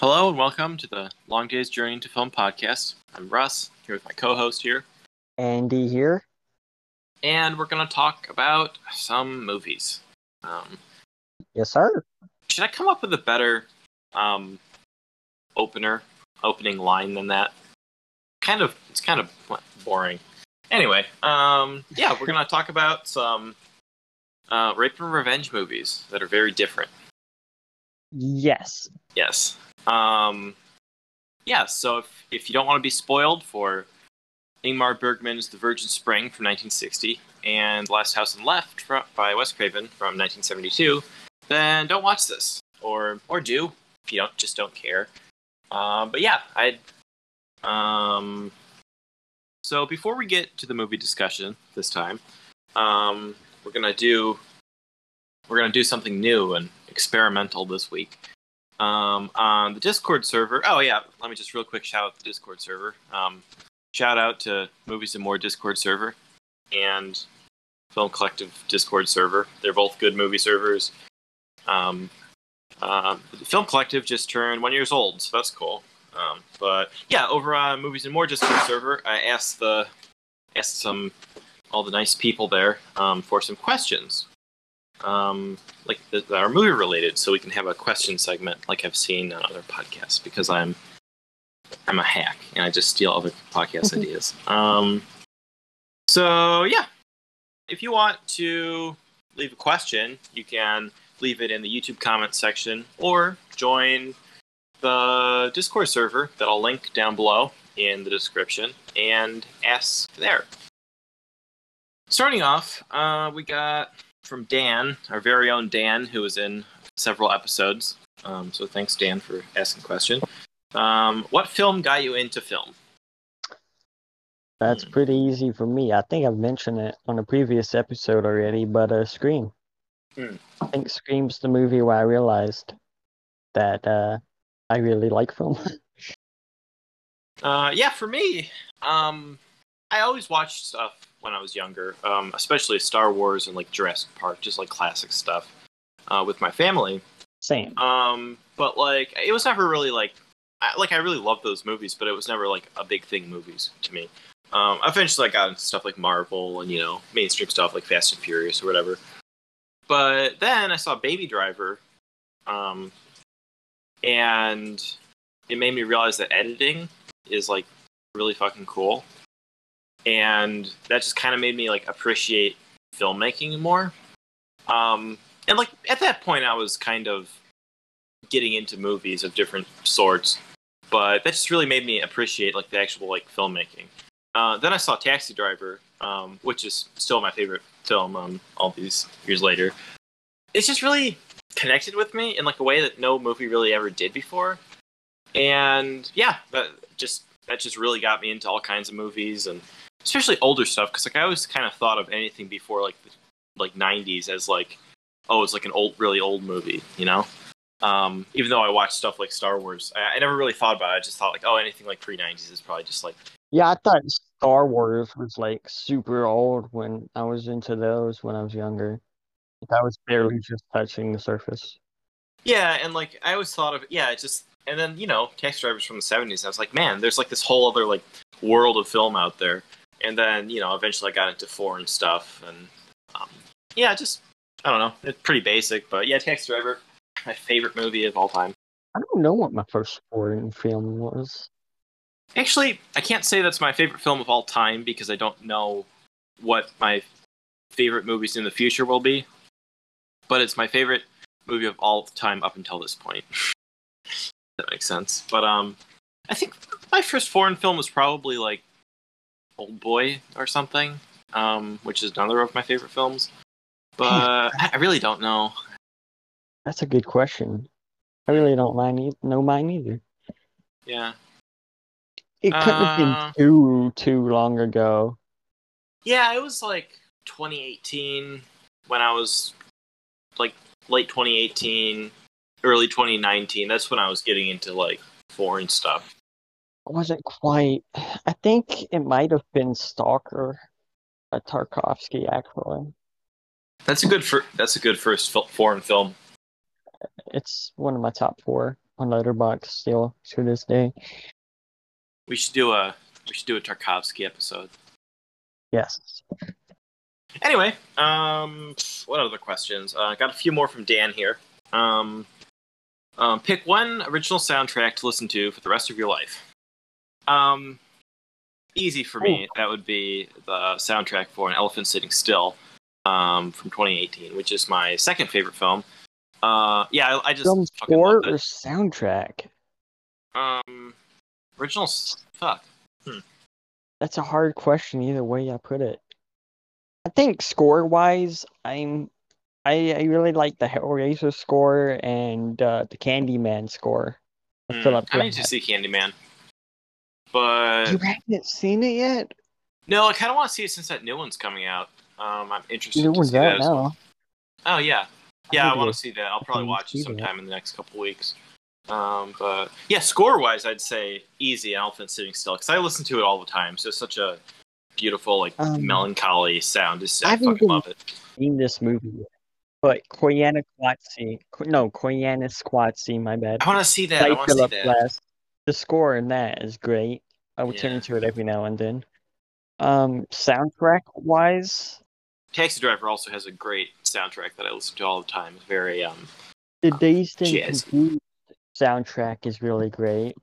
Hello and welcome to the Long Day's Journey into Film podcast. I'm Russ, here with my co-host here, Andy here. and we're going to talk about some movies. Um, Yes, sir. should I come up with a better um, opener, opening line than that? Kind of, it's kind of boring. Anyway, um, yeah, we're going to talk about some uh, rape and revenge movies that are very different. Yes. Yes. Um, yeah, so if, if you don't want to be spoiled for Ingmar Bergman's The Virgin Spring from 1960 and Last House on the Left fro- by Wes Craven from 1972, then don't watch this. Or, or do, if you don't, just don't care. Um, but yeah, I'd. Um, so before we get to the movie discussion this time, um, we're gonna do we're gonna do something new and experimental this week um, on the Discord server. Oh yeah, let me just real quick shout out the Discord server. Um, shout out to Movies and More Discord server and Film Collective Discord server. They're both good movie servers. Um, uh, Film Collective just turned one years old, so that's cool. Um, but yeah, over on Movies and More Discord server, I asked the asked some all the nice people there um, for some questions um, like that are movie related, so we can have a question segment like I've seen on other podcasts because I'm I'm a hack and I just steal other podcast ideas. Um, so yeah, if you want to leave a question, you can leave it in the YouTube comment section or join the Discord server that I'll link down below in the description and ask there. Starting off, uh, we got from Dan, our very own Dan, who was in several episodes. Um, so thanks, Dan, for asking question. Um, what film got you into film? That's Hmm. pretty easy for me. I think I've mentioned it on a previous episode already, but uh, Scream. Hmm. I think Scream's the movie where I realized that uh, I really like film. Uh, yeah, for me, um, I always watched stuff when I was younger, um, especially Star Wars and like Jurassic Park, just like classic stuff uh, with my family. Same. Um, but like, it was never really like, I, like I really loved those movies, but it was never like a big thing movies to me. Um, eventually, I got into stuff like Marvel and you know mainstream stuff like Fast and Furious or whatever. But then I saw Baby Driver, um, and it made me realize that editing is like really fucking cool, and that just kind of made me like appreciate filmmaking more. Um, and like at that point, I was kind of getting into movies of different sorts, but that just really made me appreciate like the actual like filmmaking. Uh, then I saw Taxi Driver, um, which is still my favorite film um, all these years later. It's just really connected with me in like a way that no movie really ever did before. And yeah, that just that just really got me into all kinds of movies and especially older stuff because like I always kind of thought of anything before like the like 90s as like oh it's like an old really old movie you know um, even though I watched stuff like Star Wars, I, I never really thought about it. I just thought like, oh, anything like pre '90s is probably just like, Yeah, I thought Star Wars was like super old when I was into those when I was younger. I was barely just touching the surface. yeah, and like I always thought of, yeah, it just, and then you know, Taxi Drivers from the '70s. I was like, man, there's like this whole other like world of film out there. And then you know, eventually I got into foreign stuff, and um, yeah, just I don't know, it's pretty basic, but yeah, Taxi Driver, my favorite movie of all time. I don't know what my first foreign film was. Actually, I can't say that's my favorite film of all time because I don't know what my favorite movies in the future will be. But it's my favorite movie of all time up until this point. that makes sense. But um, I think my first foreign film was probably like Old Boy or something, um, which is another of my favorite films. But I really don't know. That's a good question. I really don't mind e- know mine either. Yeah, It couldn't have Uh, been too too long ago. Yeah, it was like 2018 when I was like late 2018, early 2019. That's when I was getting into like foreign stuff. I wasn't quite. I think it might have been Stalker by Tarkovsky actually. That's a good fir- that's a good first fil- foreign film. It's one of my top four. on Letterboxd still to this day. We should do a we should do a Tarkovsky episode. Yes. Anyway, um, what other questions? Uh, got a few more from Dan here. Um, um, pick one original soundtrack to listen to for the rest of your life. Um, easy for me. That would be the soundtrack for An Elephant Sitting Still um, from 2018, which is my second favorite film. Uh, yeah, I, I just Film score or soundtrack? Um, original fuck. That's a hard question either way I put it. I think score wise, I'm I, I really like the Hellraiser score and uh, the Candyman score. Hmm, I need to see Candyman, but You haven't seen it yet? no, I kind of want to see it since that new one's coming out. Um, I'm interested New one's out as well. Oh yeah, yeah, I to want to see that. I'll probably watch it sometime in the next couple weeks. Um, but yeah, score wise, I'd say easy. Elephant Sitting Still because I listen to it all the time. So it's such a beautiful, like Um, melancholy sound. It's, I I haven't fucking love it. seen this movie yet. But Koyaanisqatsi, no, Koyaanisqatsi, my bad. I want to see that. I want to see that. Glass. The score in that is great. I would turn into it every now and then. Um, soundtrack wise, Taxi Driver also has a great soundtrack that I listen to all the time. It's very um. the Dazed and Jazz. Confused soundtrack is really great.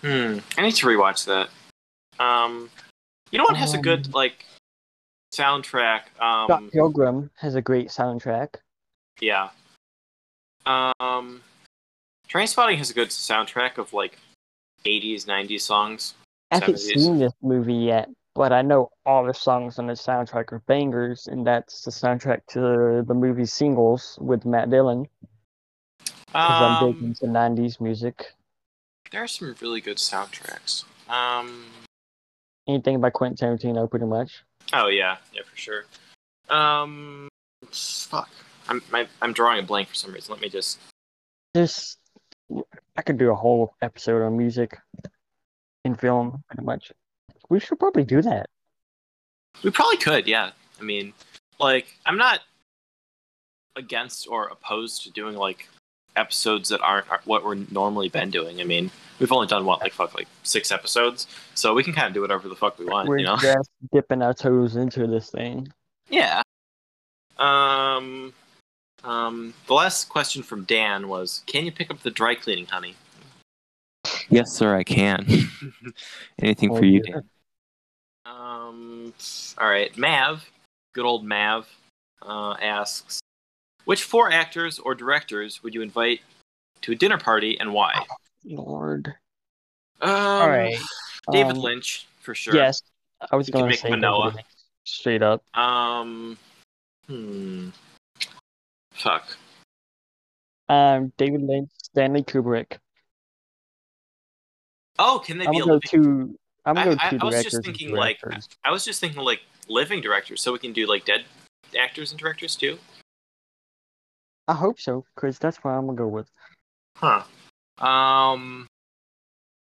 Hmm. I need to rewatch that. Um, you know what has a Um, good like soundtrack? Scott Um, Pilgrim has a great soundtrack. yeah. Um, Trainspotting has a good soundtrack of like 80s, 90s songs. I haven't 70s. seen this movie yet, but I know all the songs on the soundtrack are bangers, and that's the soundtrack to the movie Singles with Matt Dillon. Because I'm big Um, into 90s music. there are some really good soundtracks. Um, Anything by Quentin Tarantino, pretty much. oh yeah, yeah for sure. Um, fuck. I'm I, I'm drawing a blank for some reason. Let me just. There's, I could do a whole episode on music in film, pretty much. We should probably do that. We probably could, yeah. I mean, like, I'm not against or opposed to doing like episodes that aren't, aren't what we're normally been doing. I mean, we've only done what like fuck like six episodes, so we can kind of do whatever the fuck we want, We're you know? just dipping our toes into this thing. Yeah. Um. Um. The last question from Dan was, "Can you pick up the dry cleaning, honey?" Yes, sir, I can. Anything Oh, for you, dear. Dan. Um. All right, Mav, good old Mav, uh, asks, "Which four actors or directors would you invite to a dinner party and why?" Lord. Um, All right. David um, Lynch for sure. Yes, I was going to say Manoa. Straight up. Um. Hmm. Fuck. Um, David Lynch, Stanley Kubrick. Oh, can they I'm be? gonna go two. I'm gonna go I- two I was just thinking, like. I was just thinking like living directors, so we can do like dead actors and directors too. I hope so, because that's what I'm gonna go with. Huh. Um.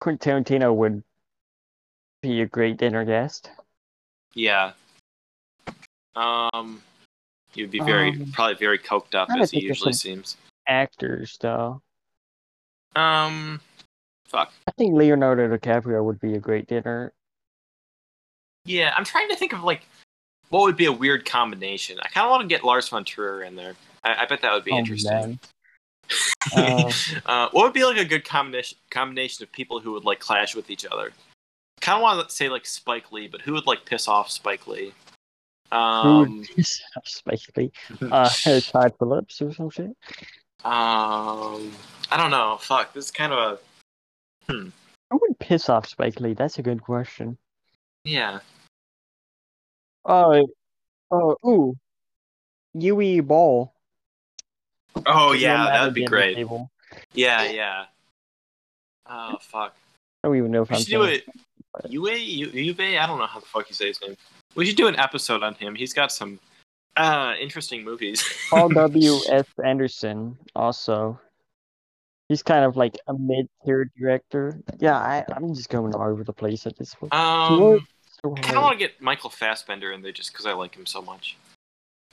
Quentin Tarantino would be a great dinner guest. Yeah. Um. You'd be very Um, probably very coked up as he usually seems. Actors, though. Um. Fuck. I think Leonardo DiCaprio would be a great dinner. Yeah, I'm trying to think of like what would be a weird combination. I kind of want to get Lars von Trier in there. I, I bet that would be Oh, interesting. Uh, uh, what would be like a good combination combination of people who would like clash with each other? Kind of want to say like Spike Lee, but who would like piss off Spike Lee? Um, would piss off Spike Lee? Uh, Todd Phillips or some shit? um, I don't know. Fuck, this is kind of a Who would piss off Spike Lee? That's a good question. yeah. Oh, oh, ooh. Uwe Boll. Oh yeah, that would be great. table. Yeah, yeah. Oh fuck. I don't even know if I'm should do it. Yue, Yu- Yue, I don't know how the fuck you say his name. We should do an episode on him. He's got some uh interesting movies. Paul W. S. Anderson also. He's kind of like a mid-tier director. Yeah, I, I'm just going all over the place at this point. um, So I kind of want to get Michael Fassbender in there just because I like him so much.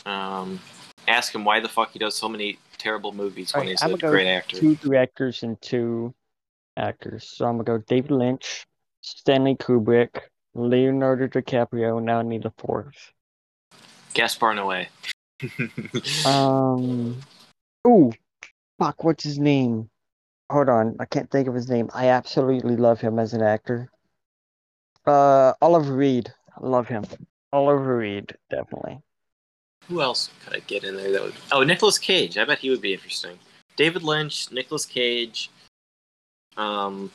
Um, ask him why the fuck he does so many terrible movies when Alright, he's I'm a great actor. two directors and two actors. So I'm gonna go David Lynch, Stanley Kubrick, Leonardo DiCaprio. Now I need a fourth. Gaspar Noé. Um. Ooh, fuck. What's his name? Hold on, I can't think of his name. I absolutely love him as an actor. Uh, Oliver Reed. I love him. Oliver Reed, definitely. Who else could I get in there that would? Oh, Nicolas Cage. I bet he would be interesting. David Lynch, Nicolas Cage, um,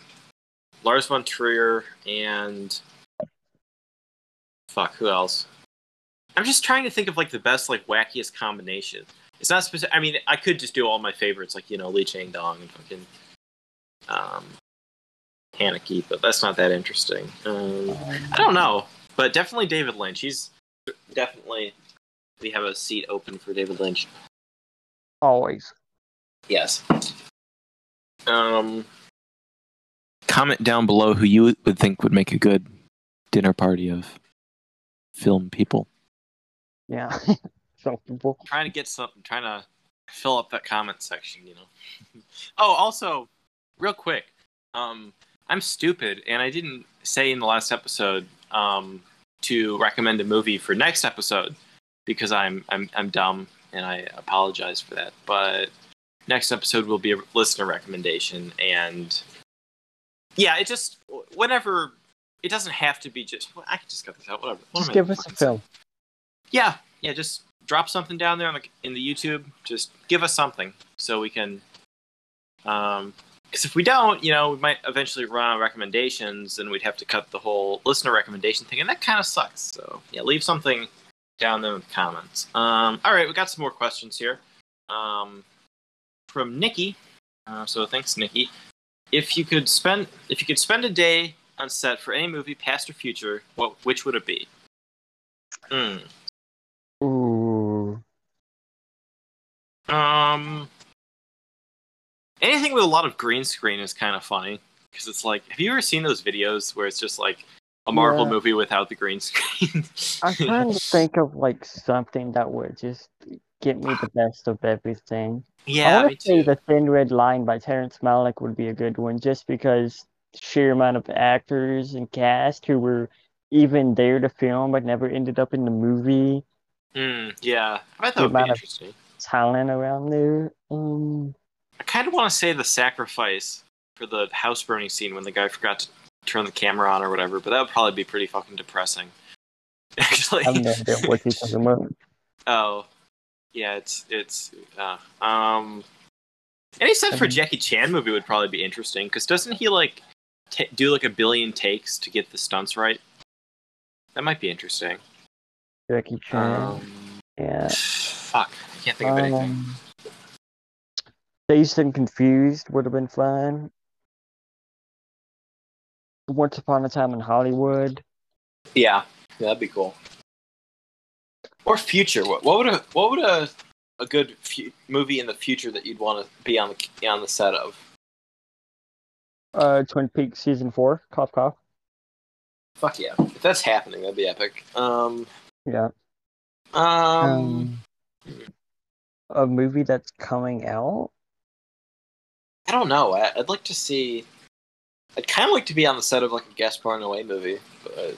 Lars von Trier, and fuck, who else? I'm just trying to think of like the best, like wackiest combination. It's not specific. I mean, I could just do all my favorites, like you know, Lee Chang Dong and fucking um, Haneke, but that's not that interesting. Um, I don't know, but definitely David Lynch. He's definitely we have a seat open for David Lynch. Always. Yes. Um. Comment down below who you would think would make a good dinner party of film people. Yeah. Some people. trying to get something, trying to fill up that comment section, you know. oh, also, real quick, um, I'm stupid, and I didn't say in the last episode um, to recommend a movie for next episode because I'm I'm I'm dumb, and I apologize for that. But next episode will be a listener recommendation, and yeah, it just whenever. It doesn't have to be just. I can just cut this out. Whatever. What Just give us a film. yeah yeah just drop something down there on the, in the youtube just give us something so we can um because if we don't you know we might eventually run out of recommendations and we'd have to cut the whole listener recommendation thing and that kind of sucks so yeah leave something down there in the comments um all right we got some more questions here um from nikki uh, so thanks nikki if you could spend if you could spend a day on set for any movie past or future what which would it be Hmm. Ooh. Um, anything with a lot of green screen is kind of funny because it's like, have you ever seen those videos where it's just like a Marvel Yeah. movie without the green screen? I'm trying to think of like something that would just get me the best of everything. I yeah, want me to say too. The Thin Red Line by Terrence Malick would be a good one, just because sheer amount of actors and cast who were even there to film but never ended up in the movie. Mm, yeah, I thought The would be interesting. Talent around there. Um, I kind of want to say the sacrifice for the house burning scene when the guy forgot to turn the camera on or whatever, but that would probably be pretty fucking depressing. Actually, I have no idea what you're talking about. Oh, yeah, it's it's uh, um. Any set for Mhm. Jackie Chan movie would probably be interesting because doesn't he like ta do like a billion takes to get the stunts right? That might be interesting. Jackie Chan. Um, yeah. fuck, I can't think of anything. Um, Dazed and Confused would have been fun. Once Upon a Time in Hollywood. Yeah, yeah, that'd be cool. Or future. What, what would a what would a a good fu- movie in the future that you'd want to be on the on the set of? Uh, Twin Peaks season four. Cough cough. Fuck yeah! If that's happening, that'd be epic. Um, Yeah. um, Um, a movie that's coming out. I don't know. I, I'd like to see. I'd kind of like to be on the set of like a Gaspar Noé movie, but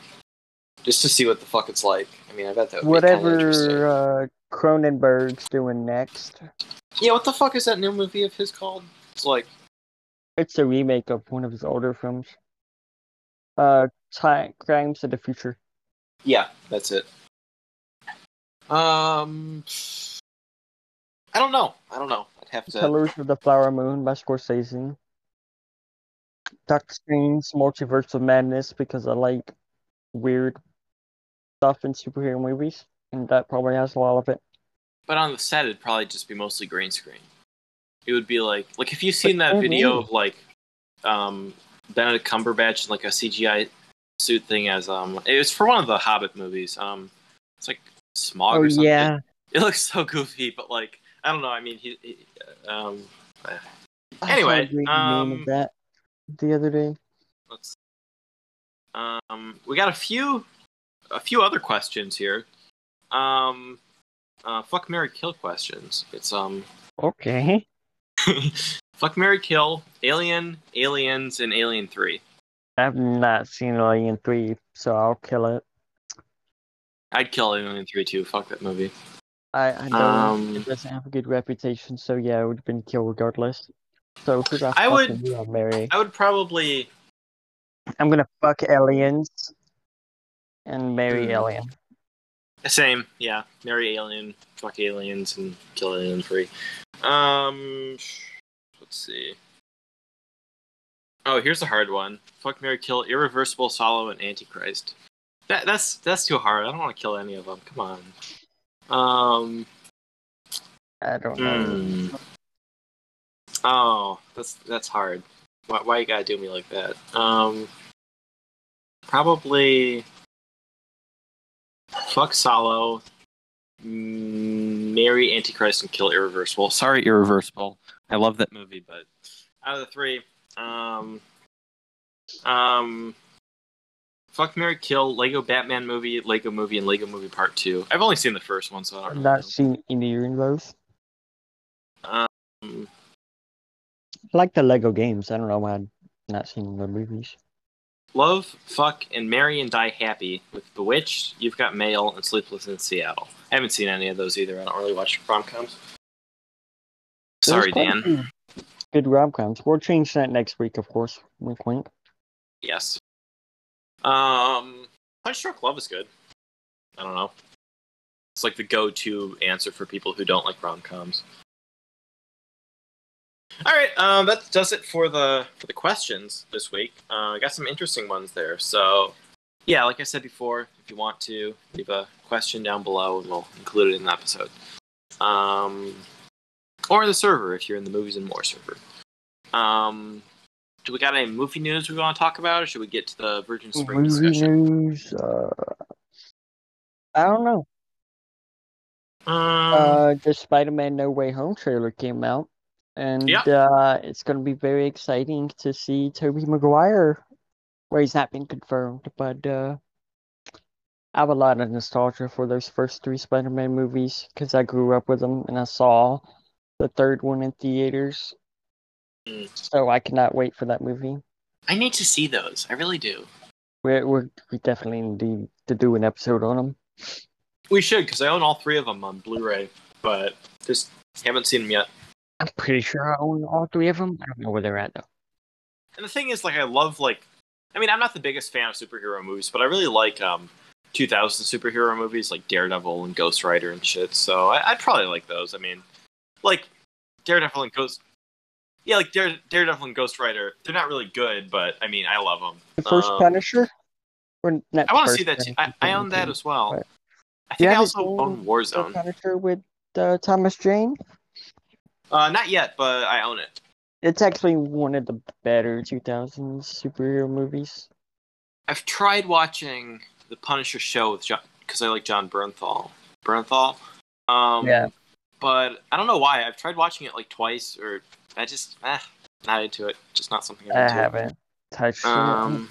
just to see what the fuck it's like. I mean, I bet that would be kind of interesting. Whatever uh, Cronenberg's doing next. Yeah, what the fuck is that new movie of his called? It's like It's a remake of one of his older films. Uh, Ti Crimes of the Future. Yeah, that's it. Um, I don't know. I don't know. I'd have to. Killers of the Flower Moon by Scorsese. Doctor Strange Multiverse of Madness because I like weird stuff in superhero movies, and that probably has a lot of it. But on the set, it'd probably just be mostly green screen. It would be like, like if you've seen that video of like, um, Benedict Cumberbatch in like a CGI suit thing as um, it was for one of the Hobbit movies. Um, it's like Smaug Oh or something. yeah, It looks so goofy, but like I don't know. I mean, he, he um, Anyway, saw a great meme um, that the other day. let's. Um, we got a few, a few other questions here. Um, uh, fuck Mary Kill questions. It's um, Okay. Fuck Mary Kill, Alien, Aliens, and Alien 3. I've not seen Alien 3, so I'll kill it. I'd kill Alien 3 too. Fuck that movie. I, I know Um, it doesn't have a good reputation, so yeah, it would have been killed regardless. So I would- you marry? I would probably. I'm gonna fuck aliens and marry alien. Same, yeah. Marry Alien, fuck Aliens, and kill Alien free. Um. Let's see. Oh, here's a hard one. Fuck Mary Kill, Irreversible, Solo, and Antichrist. That, that's that's too hard. I don't want to kill any of them. Come on. Um. I don't know. Hmm. Oh, that's that's hard. Why, why you gotta do me like that? Um, probably fuck Solo, mm, marry Antichrist, and kill Irreversible. Sorry, Irreversible. I love that movie, but out of the three, um, um, fuck Mary Kill, Lego Batman movie, Lego movie, and Lego movie Part Two. I've only seen the first one, so I don't I've really not know. seen either of those. Um, I like the Lego games. I don't know why I've not seen the movies. Love, fuck, and marry and die happy with Bewitched, You've Got Mail, and Sleepless in Seattle. I haven't seen any of those either. I don't really watch rom coms. Sorry, There's quite a Dan. Good rom coms. We'll change that next week, of course. Wink, wink. Yes. Um, Punch Drunk Love is good. I don't know. It's like the go-to answer for people who don't like rom coms. All right, um, that does it for the for the questions this week. Uh, I got some interesting ones there. So, yeah, like I said before, if you want to leave a question down below, and we'll include it in the episode. Um, or the server if you're in the movies and more server. Um, do we got any movie news we want to talk about, or should we get to the Virgin Spring Movie discussion? news. Uh, I don't know. Um, Uh, the Spider-Man No Way Home trailer came out, and Yeah. uh, it's going to be very exciting to see Tobey Maguire. where he's not been confirmed, but uh, I have a lot of nostalgia for those first three Spider-Man movies because I grew up with them and I saw the third one in theaters. Mm. So I cannot wait for that movie. I need to see those. I really do. We're, we're we definitely need to do an episode on them. We should, because I own all three of them on Blu-ray, but just haven't seen them yet. I'm pretty sure I own all three of them. I don't know where they're at though. And the thing is, like, I love like, I mean, I'm not the biggest fan of superhero movies, but I really like um 2000 superhero movies like Daredevil and Ghost Rider and shit. So I, I'd probably like those. I mean, like Daredevil and Ghost. Yeah, like Dare, Daredevil and Ghost Rider. They're not really good, but I mean, I love them. The first Um, Punisher. Or not I want to see that. Too. I, I own that as well. I think I also own Warzone. Punisher with uh, Thomas Jane. Uh, not yet, but I own it. It's actually one of the better 2000s superhero movies. I've tried watching the Punisher show with John because I like Jon Bernthal. Bernthal. Um, Yeah. But I don't know why. I've tried watching it like twice, or I just eh, not into it. Just not something I'm I into. haven't touched it. Um.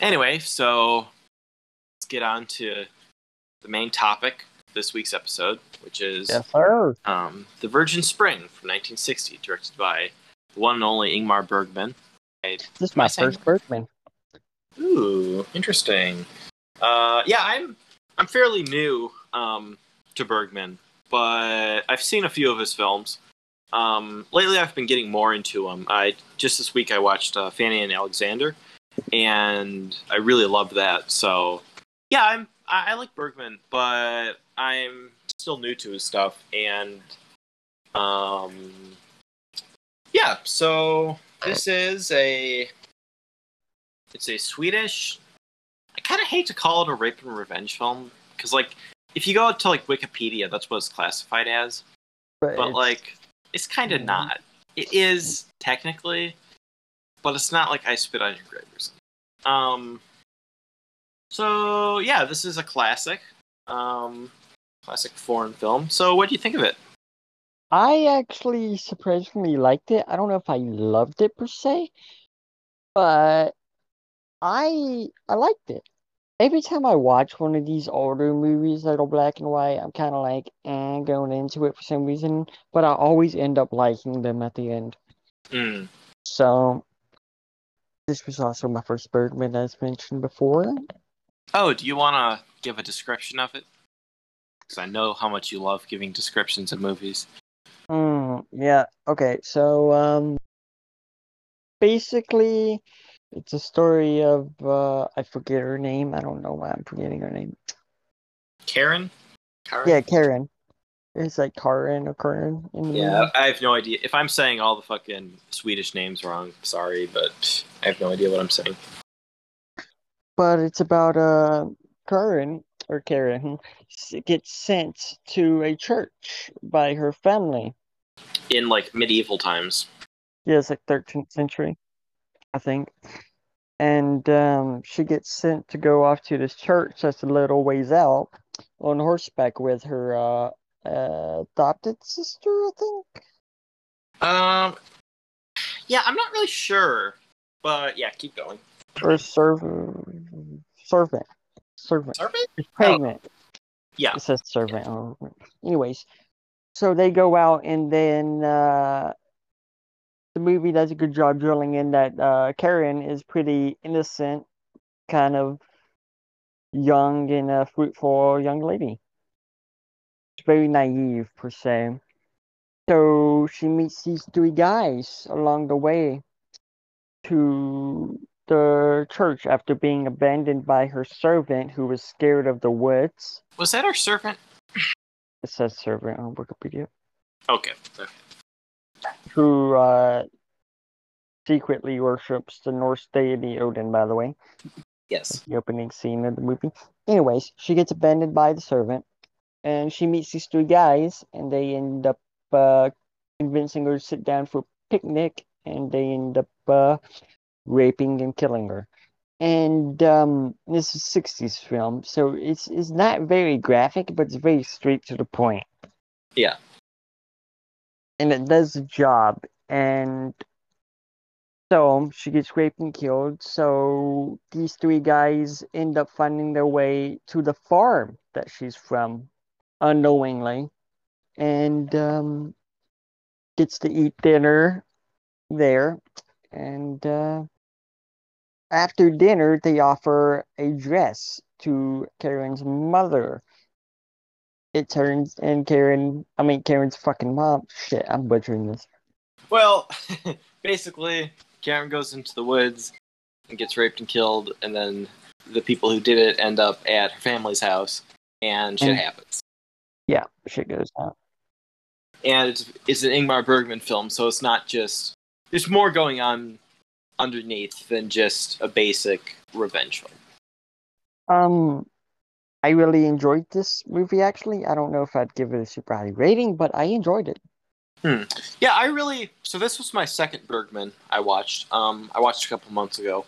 Anyway, so let's get on to the main topic of this week's episode, which is Yes, um, The Virgin Spring from 1960, directed by the one and only Ingmar Bergman. I- This is my first Bergman. Ooh, interesting. Uh, yeah, I'm I'm fairly new um, to Bergman, but I've seen a few of his films. Um, lately, I've been getting more into them. I just this week I watched uh, Fanny and Alexander, and I really loved that. So, yeah, I'm I, I like Bergman, but I'm still new to his stuff, and um, yeah. So this is a it's a Swedish. I kind of hate to call it a rape and revenge film because, like, if you go to like Wikipedia, that's what it's classified as. But, But it's- like, it's kind of Mhm. not. It is technically, but it's not like I spit on your grave or something. Um. So yeah, this is a classic, um, classic foreign film. So what do you think of it? I actually surprisingly liked it. I don't know if I loved it per se, but I I liked it. every time I watch one of these older movies that are black and white, I'm kind of like, eh, going into it for some reason, but I always end up liking them at the end. Mm. So, this was also my first Bergman, as mentioned before. Oh, do you want to give a description of it? Because I know how much you love giving descriptions of movies. Mm, yeah, okay, so, um, basically, it's a story of, uh, I forget her name. I don't know why I'm forgetting her name. Karen? Karen? Yeah, Karen. It's like Karen or Karen in the Yeah, movie. I have no idea. If I'm saying all the fucking Swedish names wrong, sorry, but I have no idea what I'm saying. But it's about uh Karen or Karen gets sent to a church by her family. In like medieval times. Yeah, it's like 13th century, I think. And um, she gets sent to go off to this church that's a little ways out on horseback with her uh, uh, adopted sister, I think. Um, yeah, I'm not really sure, but yeah, keep going. Or serv- servant. Servant. Servant? She's pregnant. Yeah. It says servant. Oh, anyways, so they go out and then uh, the movie does a good job drilling in that uh, Karen is pretty innocent, kind of young and uh, fruitful young lady. She's very naive per se. So she meets these three guys along the way to the church after being abandoned by her servant who was scared of the woods. Was that her servant? It says servant on Wikipedia. Okay. okay. Who uh, secretly worships the Norse deity Odin, by the way. Yes. the opening scene of the movie. Anyways, she gets abandoned by the servant, and she meets these three guys, and they end up uh, convincing her to sit down for a picnic, and they end up uh, raping and killing her. And um, this is '60s film, so it's it's not very graphic, but it's very straight to the point. Yeah. and it does the job. And so she gets raped and killed. So these three guys end up finding their way to the farm that she's from, unknowingly, and um, gets to eat dinner there. And uh, after dinner, they offer a dress to Karen's mother. It turns, and Karen, I mean, Karen's fucking mom. Shit, I'm butchering this. Well, basically, Karen goes into the woods and gets raped and killed, and then the people who did it end up at her family's house, and shit And- happens. Yeah, shit goes down. And it's, it's an Ingmar Bergman film, so it's not just. There's more going on underneath than just a basic revenge film. Um, I really enjoyed this movie. Actually, I don't know if I'd give it a super high rating, but I enjoyed it. Yeah, I really. So this was my second Bergman I watched. Um, I watched a couple months ago.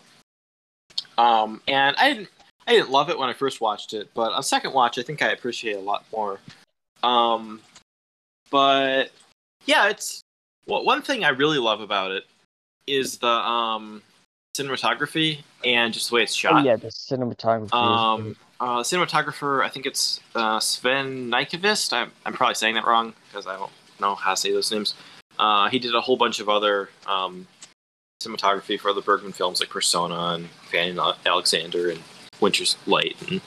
Um, and I didn't. I didn't love it when I first watched it, but on second watch, I think I appreciate it a lot more. Um, but yeah, it's well, one thing I really love about it is the um cinematography and just the way it's shot. Oh shot. yeah, the cinematography. Um, uh, cinematographer, I think it's uh, Sven Nykvist. I'm, I'm probably saying that wrong because I don't know how to say those names. Uh, he did a whole bunch of other um, cinematography for other Bergman films like Persona and Fanny and Alexander and Winter's Light and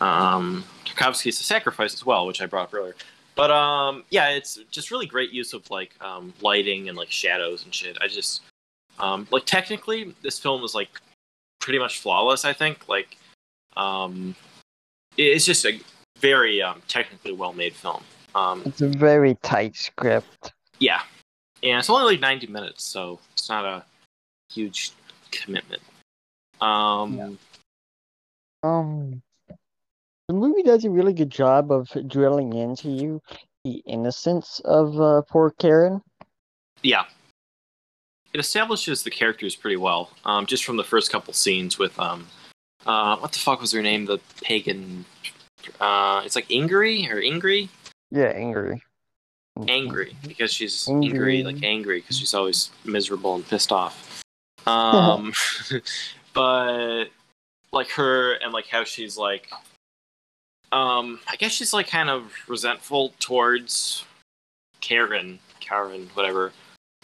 um, Tarkovsky's The Sacrifice as well, which I brought up earlier. But um, yeah, it's just really great use of like um, lighting and like shadows and shit. I just um, like technically, this film is like pretty much flawless. I think like um, it's just a very um, technically well made film. Um, It's a very tight script. yeah, and it's only like ninety minutes, so it's not a huge commitment. Um, Yeah. Um, the movie does a really good job of drilling into you the innocence of uh, poor Karen. yeah. It establishes the characters pretty well, um, just from the first couple scenes with um, uh, what the fuck was her name? The pagan. Uh, it's like Ingrid or Ingrid. Yeah, angry. angry because she's Angry. angry, like angry because she's always miserable and pissed off. Um, but like her and like how she's like um I guess she's like kind of resentful towards Karen, Karen, whatever.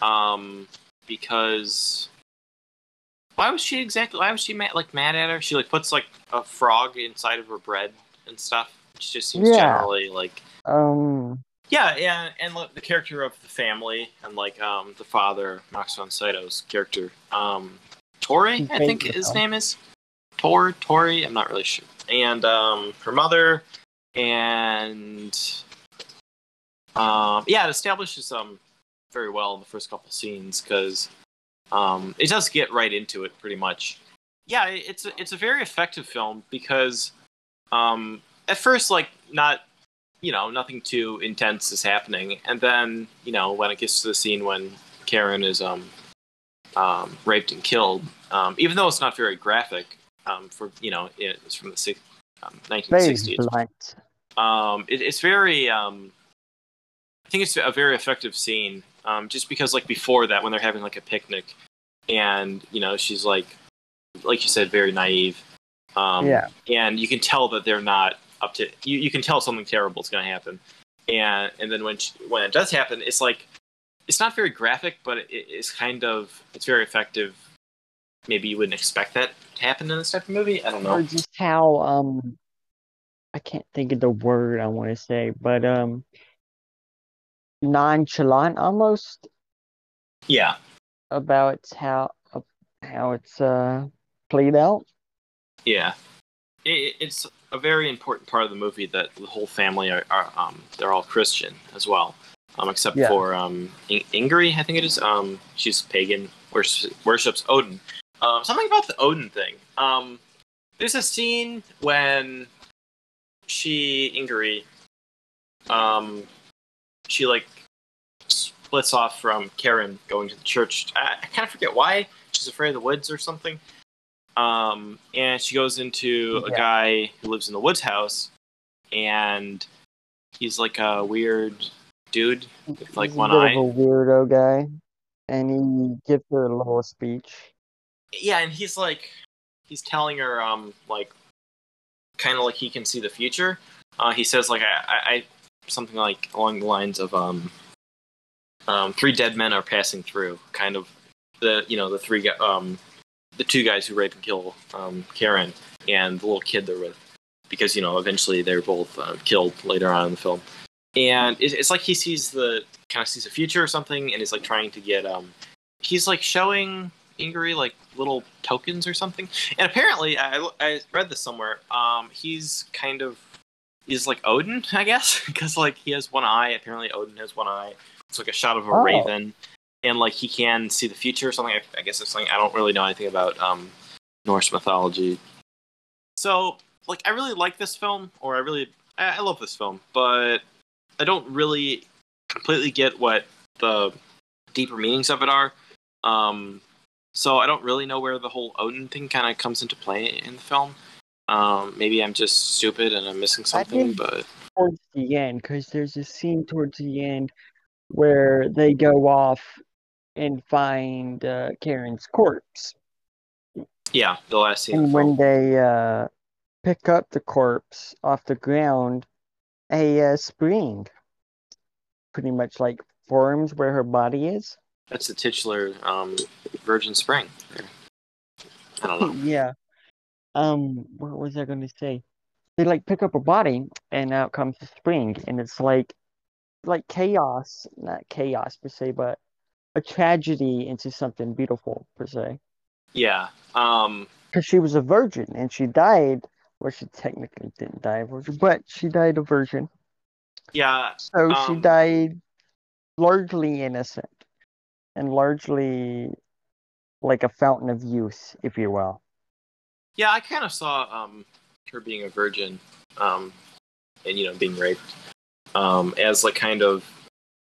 Um because why was she exactly why was she mad like mad at her? She like puts like a frog inside of her bread and stuff. She just seems Yeah. generally like Um, yeah, yeah, and look, the character of the family and like um the father, Max von Sydow's character, um Tori, I think his name is Tor, Tori. I'm not really sure. And um her mother, and um yeah, it establishes um very well in the first couple scenes because um it does get right into it pretty much. Yeah, it's a, it's a very effective film because um at first like not you know, nothing too intense is happening. And then, you know, when it gets to the scene when Karen is um, um, raped and killed, um, even though it's not very graphic, um, for you know, it's from the six, um, 1960s. Um, it, it's very, um, I think it's a very effective scene. Um, just because, like before that, when they're having like a picnic, and you know, she's like, like you said, very naive. Um, Yeah. and you can tell that they're not up to you, you can tell something terrible is going to happen and and then when she, when it does happen it's like it's not very graphic but it, it's kind of it's very effective maybe you wouldn't expect that to happen in this type of movie i don't know. Or just how um, I can't think of the word I want to say, but um, nonchalant almost yeah. about how how it's uh played out. yeah. It, it's a very important part of the movie that the whole family are, are um they're all christian as well um except Yeah. for um In- ingrid i think it is. Um she's pagan worships, worships odin. Um something about the odin thing. Um there's a scene when she ingrid um she like splits off from karen going to the church. I, I kind of forget why. She's afraid of the woods or something. Um and she goes into a guy who lives in the woods house and he's like a weird dude with like He's one a eye. of a weirdo guy, and he gives her a little speech. yeah and he's like he's telling her um like kind of like he can see the future. Uh he says like I i something like along the lines of um um three dead men are passing through kind of the you know the three um the two guys who rape and kill um karen and the little kid they're with because you know eventually they're both uh, killed later on in the film and it, it's like he sees the kind of sees the future or something and he's like trying to get um he's like showing Ingrid like little tokens or something. And apparently, I, I read this somewhere. Um, he's kind of is like Odin, I guess, because like he has one eye. Apparently, Odin has one eye. It's like a shot of a Oh. raven, and like he can see the future or something. I, I guess it's something I don't really know anything about um, Norse mythology. So, like, I really like this film, or I really I, I love this film, but I don't really completely get what the deeper meanings of it are. Um, so I don't really know where the whole Odin thing kind of comes into play in the film. Um, maybe I'm just stupid and I'm missing something, but towards the end because there's a scene towards the end where they go off and find uh, Karen's corpse. yeah, the last scene. And when they uh, pick up the corpse off the ground, a uh, spring pretty much like forms where her body is. That's the titular um, Virgin Spring. I don't know. yeah. Um, what was I going to say? They like pick up a body and out comes the spring, and it's like like chaos, not chaos per se, but a tragedy into something beautiful per se. Yeah. Um, Because she was a virgin and she died. Well, she technically didn't die a virgin, but she died a virgin. yeah. So she Um, died largely innocent and largely like a fountain of youth, if you will. Yeah, I kind of saw um, her being a virgin, um, and you know, being raped, um, as like kind of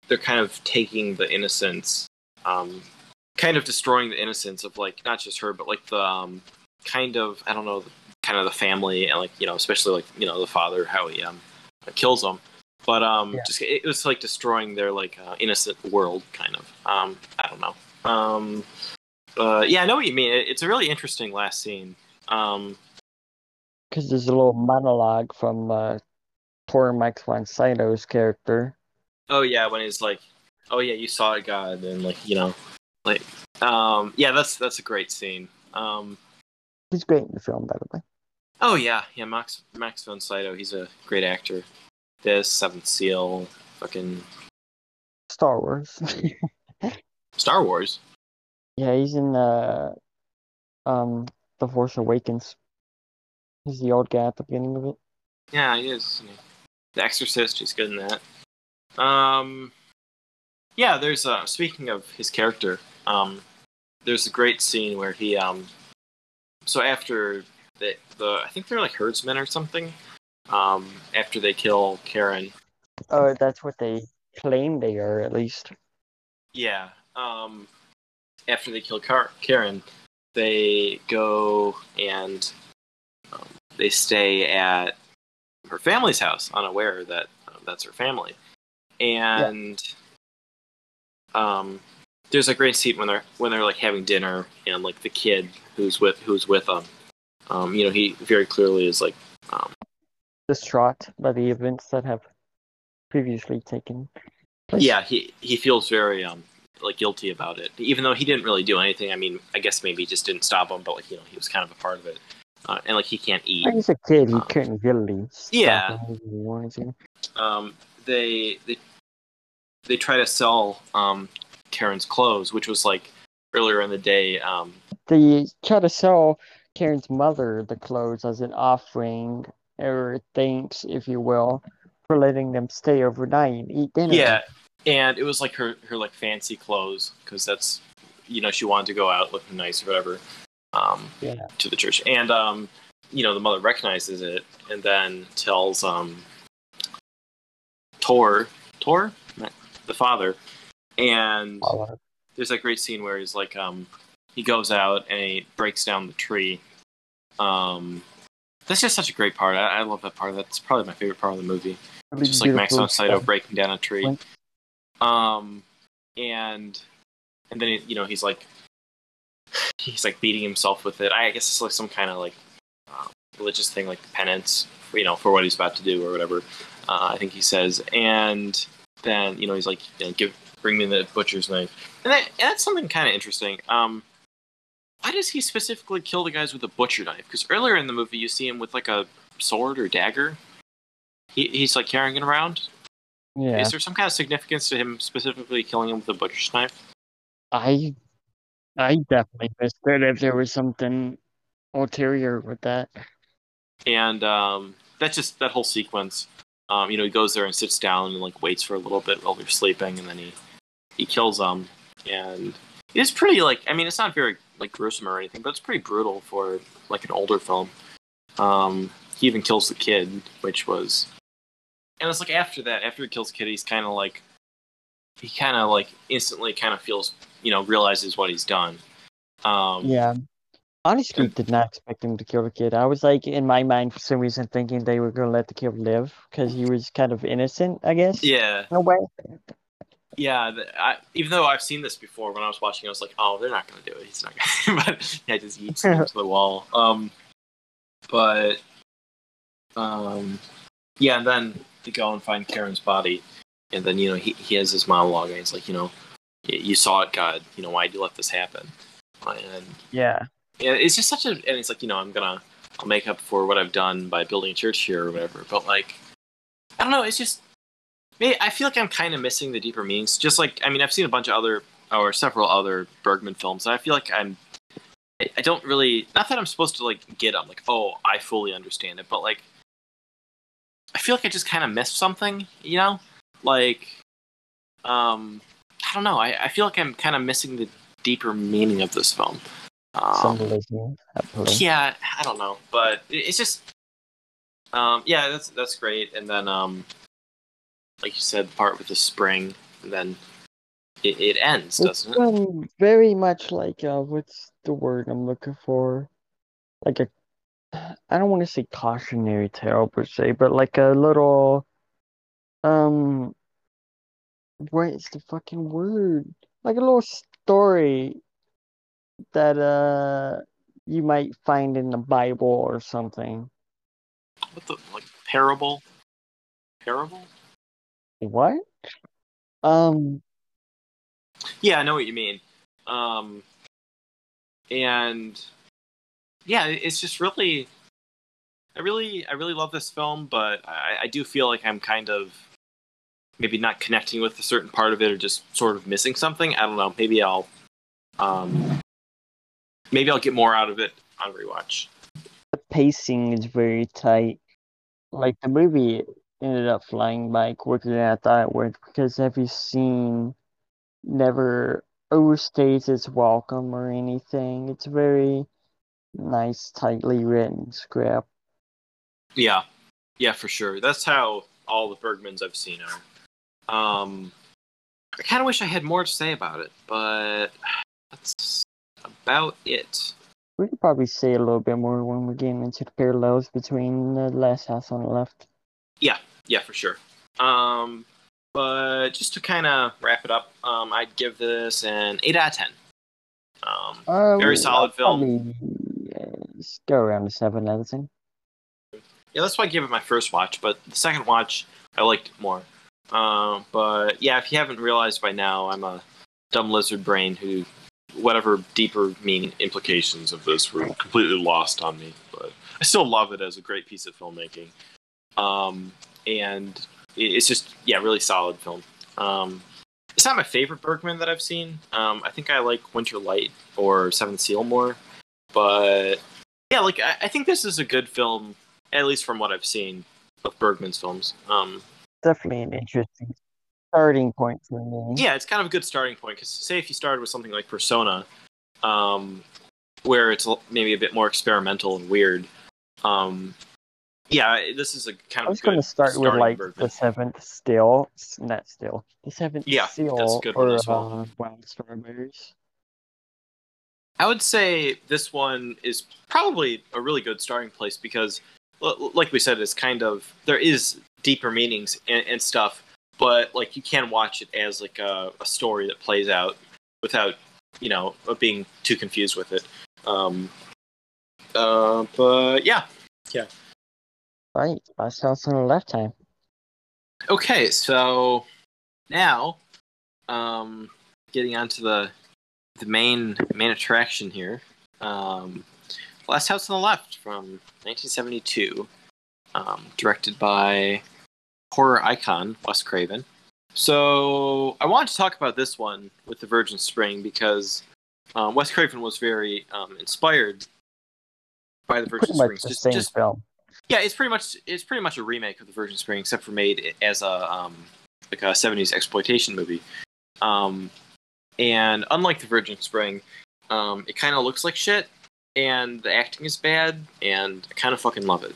they're kind of taking the innocence, um, kind of destroying the innocence of like not just her, but like the um, kind of I don't know, kind of the family and like you know, especially like you know the father how he um kills them. But um, Yeah. just it was like destroying their like uh, innocent world, kind of. Um, I don't know. Um, yeah, I know what you mean. It's a really interesting last scene. Um, because there's a little monologue from uh, Mike von Sydow's character. Oh yeah, when he's like, "Oh yeah, you saw it, God," and like you know, like, um, yeah, that's that's a great scene. Um, He's great in the film, by the way. oh yeah, yeah, Max Max von Sydow, he's a great actor. This Seventh Seal, fucking Star Wars. Star Wars. yeah, he's in the um, The Force Awakens. He's the old guy at the beginning of it. Yeah, he is. The Exorcist, he's good in that. Um, yeah, there's uh, speaking of his character, um, there's a great scene where he um, so after the the I think they're like herdsmen or something. Um, after they kill Karin, Oh, that's what they claim they are, at least. yeah. Um, after they kill Car- Karin, they go and um, they stay at her family's house, unaware that uh, that's her family. And um, there's a great scene when they're when they're like having dinner, and like the kid who's with who's with them, um, you know, he very clearly is like, um, Distraught by the events that have previously taken place. yeah, he he feels very um like guilty about it, even though he didn't really do anything. I mean, I guess maybe he just didn't stop him, but like you know, he was kind of a part of it, uh, and like he can't eat. He's a kid. He Um, couldn't really. yeah. him if he wanted to. um, they they they try to sell um, Karin's clothes, which was like earlier in the day. Um, They try to sell Karin's mother the clothes as an offering, or thanks, if you will, for letting them stay overnight and eat dinner. yeah, and it was like her her like fancy clothes because that's you know she wanted to go out looking nice or whatever um, Yeah. to the church, and um, you know the mother recognizes it and then tells um, Tor Tor? The father, and there's that great scene where he's like um he goes out and he breaks down the tree. Um that's just such a great part. I, I love that part. That's probably my favorite part of the movie. Just like max von sydow breaking down a tree. Um and and then you know he's like he's like beating himself with it. I guess it's like some kind of like uh, religious thing like penance you know for what he's about to do or whatever uh, i think he says. And then you know he's like you know, give bring me the butcher's knife. And, that, and that's something kind of interesting. Um why does he specifically kill the guys with a butcher knife? Because earlier in the movie you see him with like a sword or dagger. He, he's like carrying it around Yeah, is there some kind of significance to him specifically killing him with a butcher's knife I, I definitely missed it if there was something ulterior with that. and um, that's just that whole sequence. Um, you know, he goes there and sits down and like waits for a little bit while they're sleeping, and then he he kills them. And it's pretty like I mean, it's not very like gruesome or anything, but it's pretty brutal for like an older film. Um, he even kills the kid, which was, and it's like after that, after he kills the kid, he's kind of like he kind of like instantly kind of feels you know realizes what he's done. Um, Yeah. Honestly, did not expect him to kill the kid. I was like, in my mind, for some reason, thinking they were going to let the kid live because he was kind of innocent, I guess. yeah. A way. Yeah, I, even though I've seen this before, when I was watching, I was like, "Oh, they're not going to do it. He's not." Gonna. but yeah, just eats him to the wall. Um, but um, yeah, and then they go and find Karin's body, and then you know he he has his monologue, and he's like, you know, you saw it, God. You know, why would you let this happen? And Yeah. yeah, it's just such a, and it's like, you know, I'm gonna, I'll make up for what I've done by building a church here or whatever. But like, I don't know. It's just, I feel like I'm kind of missing the deeper meanings. Just like, I mean, I've seen a bunch of other or several other Bergman films, and I feel like I'm, I I don't really, not that I'm supposed to like get them, like, oh, I fully understand it, but like, I feel like I just kind of missed something, you know, like, um, I don't know. I, I feel like I'm kind of missing the deeper meaning of this film. Um. Yeah, I don't know, but it- it's just, um, yeah, that's that's great. And then, um, like you said, the part with the spring, and then it, it ends, It's doesn't it? very much like, uh, what's the word I'm looking for? Like a, I don't want to say cautionary tale per se, but like a little, um, what is the fucking word? Like a little story that uh you might find in the Bible or something. what the like parable, parable. What? Um, Yeah, I know what you mean. Um, and yeah, it's just really, I really, I really love this film, but I, I do feel like I'm kind of maybe not connecting with a certain part of it, or just sort of missing something. I don't know. Maybe I'll, um, maybe I'll get more out of it on rewatch. the pacing is very tight. Like the movie ended up flying by quicker than I thought it would because every scene never overstays its welcome or anything. It's very nice, tightly written script. Yeah, yeah, for sure. That's how all the Bergmans I've seen are. Um, I kind of wish I had more to say about it, but that's about it. We could probably say a little bit more when we're getting into the parallels between the last house on the left. Yeah, yeah, for sure. Um, but just to kind of wrap it up, um, I'd give this an eight out of ten. Um, Um, Very solid film. Probably, uh, let's go around the seven yeah, that's why I gave it my first watch, but the second watch I liked more. Um, but yeah, if you haven't realized by now, I'm a dumb lizard brain who, whatever deeper meaning implications of this were completely lost on me. But I still love it as a great piece of filmmaking. Um, and it's just yeah, really solid film. Um, it's not my favorite Bergman that I've seen. Um, I think I like Winter Light or Seven Seal more, but yeah, like I, I think this is a good film, at least from what I've seen of Bergman's films. Um, Definitely an interesting starting point for me. yeah, it's kind of a good starting point because say if you started with something like Persona, um, where it's maybe a bit more experimental and weird. Um, yeah, this is a kind I of was going to start with like Bergman. the seventh still, not still, the seventh Yeah, seal that's a good one or as well. uh, wild strawberries. I would say this one is probably a really good starting place because, like we said, it's kind of there is deeper meanings and, and stuff, but like you can watch it as like a, a story that plays out without you know being too confused with it. Um, uh, but yeah, yeah. Right, last house on the left time. Okay, so now, um, getting onto the the main main attraction here, um, Last House on the Left from 1972, um, directed by horror icon Wes Craven. So I wanted to talk about this one with the Virgin Spring because um, Wes Craven was very um, inspired by the Virgin the Just, same just film. yeah, it's pretty much it's pretty much a remake of the Virgin Spring, except for made as a um, like a '70s exploitation movie. Um, and unlike the Virgin Spring, um, it kind of looks like shit, and the acting is bad, and I kind of fucking love it.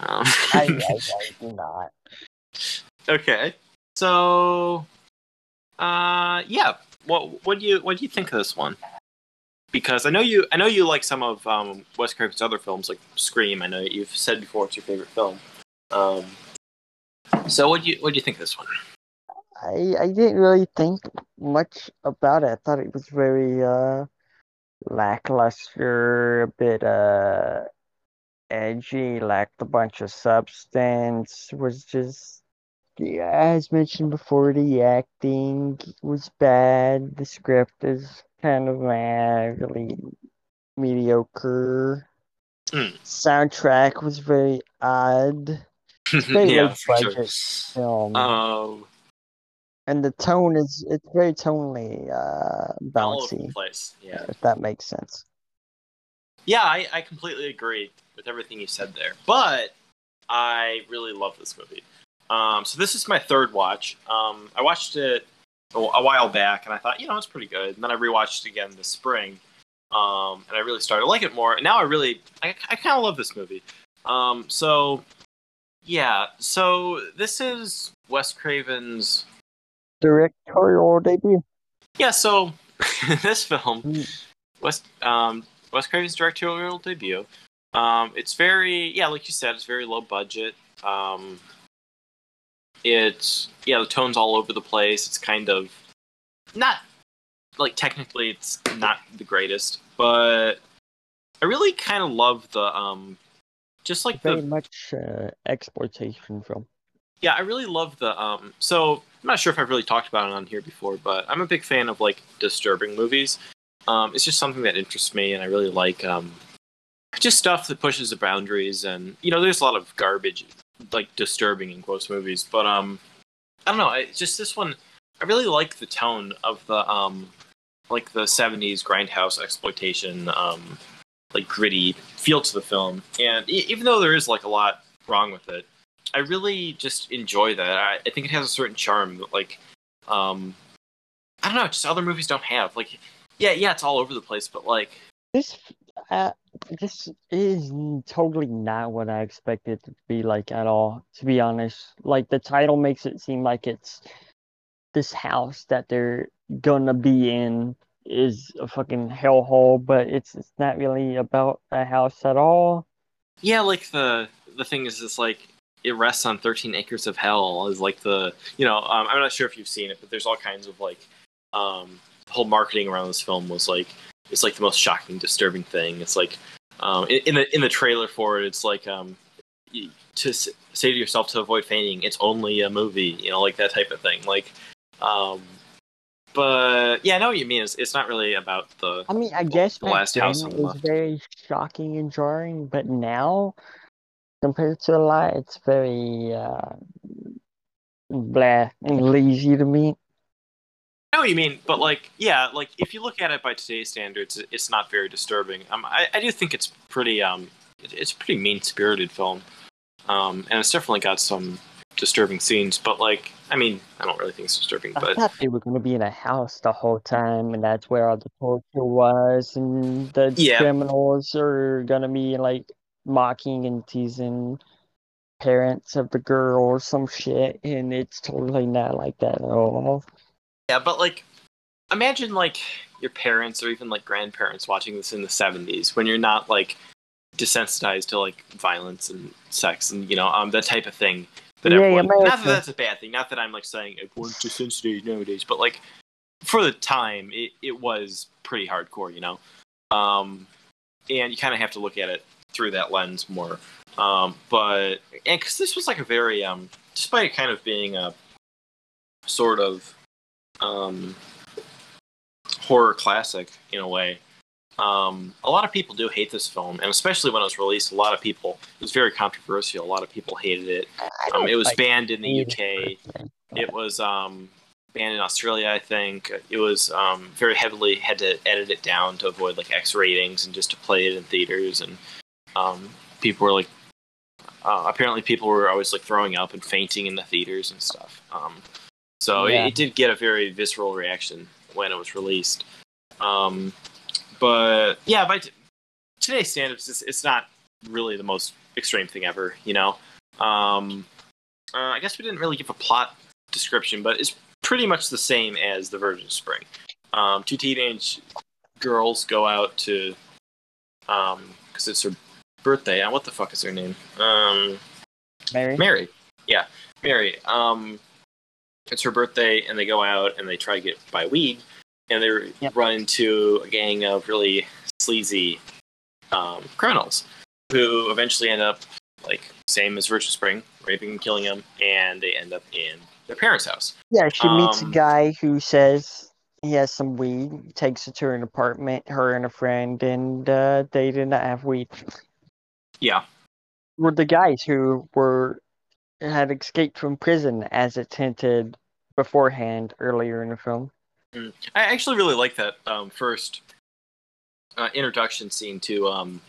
Um, I, I, I do not. okay, so uh, yeah, what what do you what do you think of this one? Because I know you I know you like some of um, Wes Craven's other films, like Scream. I know you've said before it's your favorite film. Um, so what do you what do you think of this one? I I didn't really think much about it. I thought it was very uh lackluster, a bit uh edgy, lacked a bunch of substance, was just yeah, as mentioned before, the acting was bad, the script is kind of eh, really mediocre. Hmm. Soundtrack was very odd. very yeah, for sure. film. Um, And the tone is it's very tonally uh all over the bouncy, place. Yeah. if that makes sense. Yeah, I, I completely agree with everything you said there. But I really love this movie. Um, so this is my third watch. Um, I watched it a, a while back, and I thought, you know, it's pretty good. And then I rewatched it again this spring, um, and I really started to like it more. And now I really, I, I kind of love this movie. Um, so, yeah. So this is Wes Craven's. Directorial debut. Yeah. So this film Mm. Wes um, Wes Craven's directorial debut. Um, it's very yeah, like you said, it's very low budget. Um, it's yeah, the tone's all over the place. It's kind of not like technically it's not the greatest, but I really kind of love the um, just like very the much uh, exploitation film. yeah, I really love the um. So I'm not sure if I've really talked about it on here before, but I'm a big fan of like disturbing movies. Um, it's just something that interests me, and I really like um, just stuff that pushes the boundaries. And you know, there's a lot of garbage, like disturbing in quotes movies, but um, I don't know. I, just this one, I really like the tone of the um, like the '70s grindhouse exploitation, um, like gritty feel to the film. And even though there is like a lot wrong with it, I really just enjoy that. I, I think it has a certain charm like, um, I don't know, just other movies don't have. Like, yeah, yeah, it's all over the place, but like, This uh, this is totally not what I expected to be like at all, to be honest. Like the title makes it seem like it's this house that they're gonna be in is a fucking hellhole, but it's it's not really about a house at all. yeah, like the the thing is, it's like it rests on 13 acres of hell. Is like the you know, um, I'm not sure if you've seen it, but there's all kinds of like, um, whole marketing around this film was like it's like the most shocking, disturbing thing. It's like um, in, in the in the trailer for it, it's like um, to s- say to yourself to avoid fainting, it's only a movie, you know, like that type of thing. Like, um, but yeah, I know what you mean. It's, it's not really about the I mean, I guess The Last House on the Left. very shocking and jarring, but now compared to a lot, it's very uh blah and lazy to me. I know what you mean, but like, yeah, like if you look at it by today's standards, it's not very disturbing. Um, I, I do think it's pretty, um, it's a pretty mean spirited film, um, and it's definitely got some disturbing scenes. But like, I mean, I don't really think it's disturbing, I but thought they were gonna be in a house the whole time, and that's where all the torture was, and the Yeah. criminals are gonna be like mocking and teasing parents of the girl or some shit, and it's totally not like that at all. yeah, but like, imagine like your parents or even like grandparents watching this in the '70s when you're not like desensitized to like violence and sex and you know um that type of thing that Yeah, everyone not that that's a bad thing not that i'm like saying everyone's desensitized nowadays but like for the time it, it was pretty hardcore you know um and you kind of have to look at it through that lens more um but and because this was like a very um despite kind of being a sort of um horror classic in a way um, a lot of people do hate this film, and especially when it was released, a lot of people. It was very controversial. A lot of people hated it. Um, it was like banned in the UK. It was um, banned in Australia, I think. It was um, very heavily had to edit it down to avoid like X ratings and just to play it in theaters. And um, people were like, uh, apparently, people were always like throwing up and fainting in the theaters and stuff. Um, so Yeah. it, it did get a very visceral reaction when it was released. Um, but yeah, by t- today's standards, it's, it's not really the most extreme thing ever. You know, um, uh, I guess we didn't really give a plot description, but it's pretty much the same as the Virgin Spring. Um, two teenage girls go out to, um, because it's her birthday. What the fuck is her name? Um, Mary. Mary. Yeah, Mary. Um, it's her birthday, and they go out and they try to get buy weed, and they Yep. run into a gang of really sleazy um, criminals who eventually end up like same as Virgin Spring, raping and killing them, and they end up in their parents' house. Yeah, she meets a Um, guy who says he has some weed, takes it to an apartment, her and a friend, and uh, they did not have weed. Yeah, Were the guys who were had escaped from prison as it's hinted beforehand earlier in the film. I actually really like that um, first uh, introduction scene to um,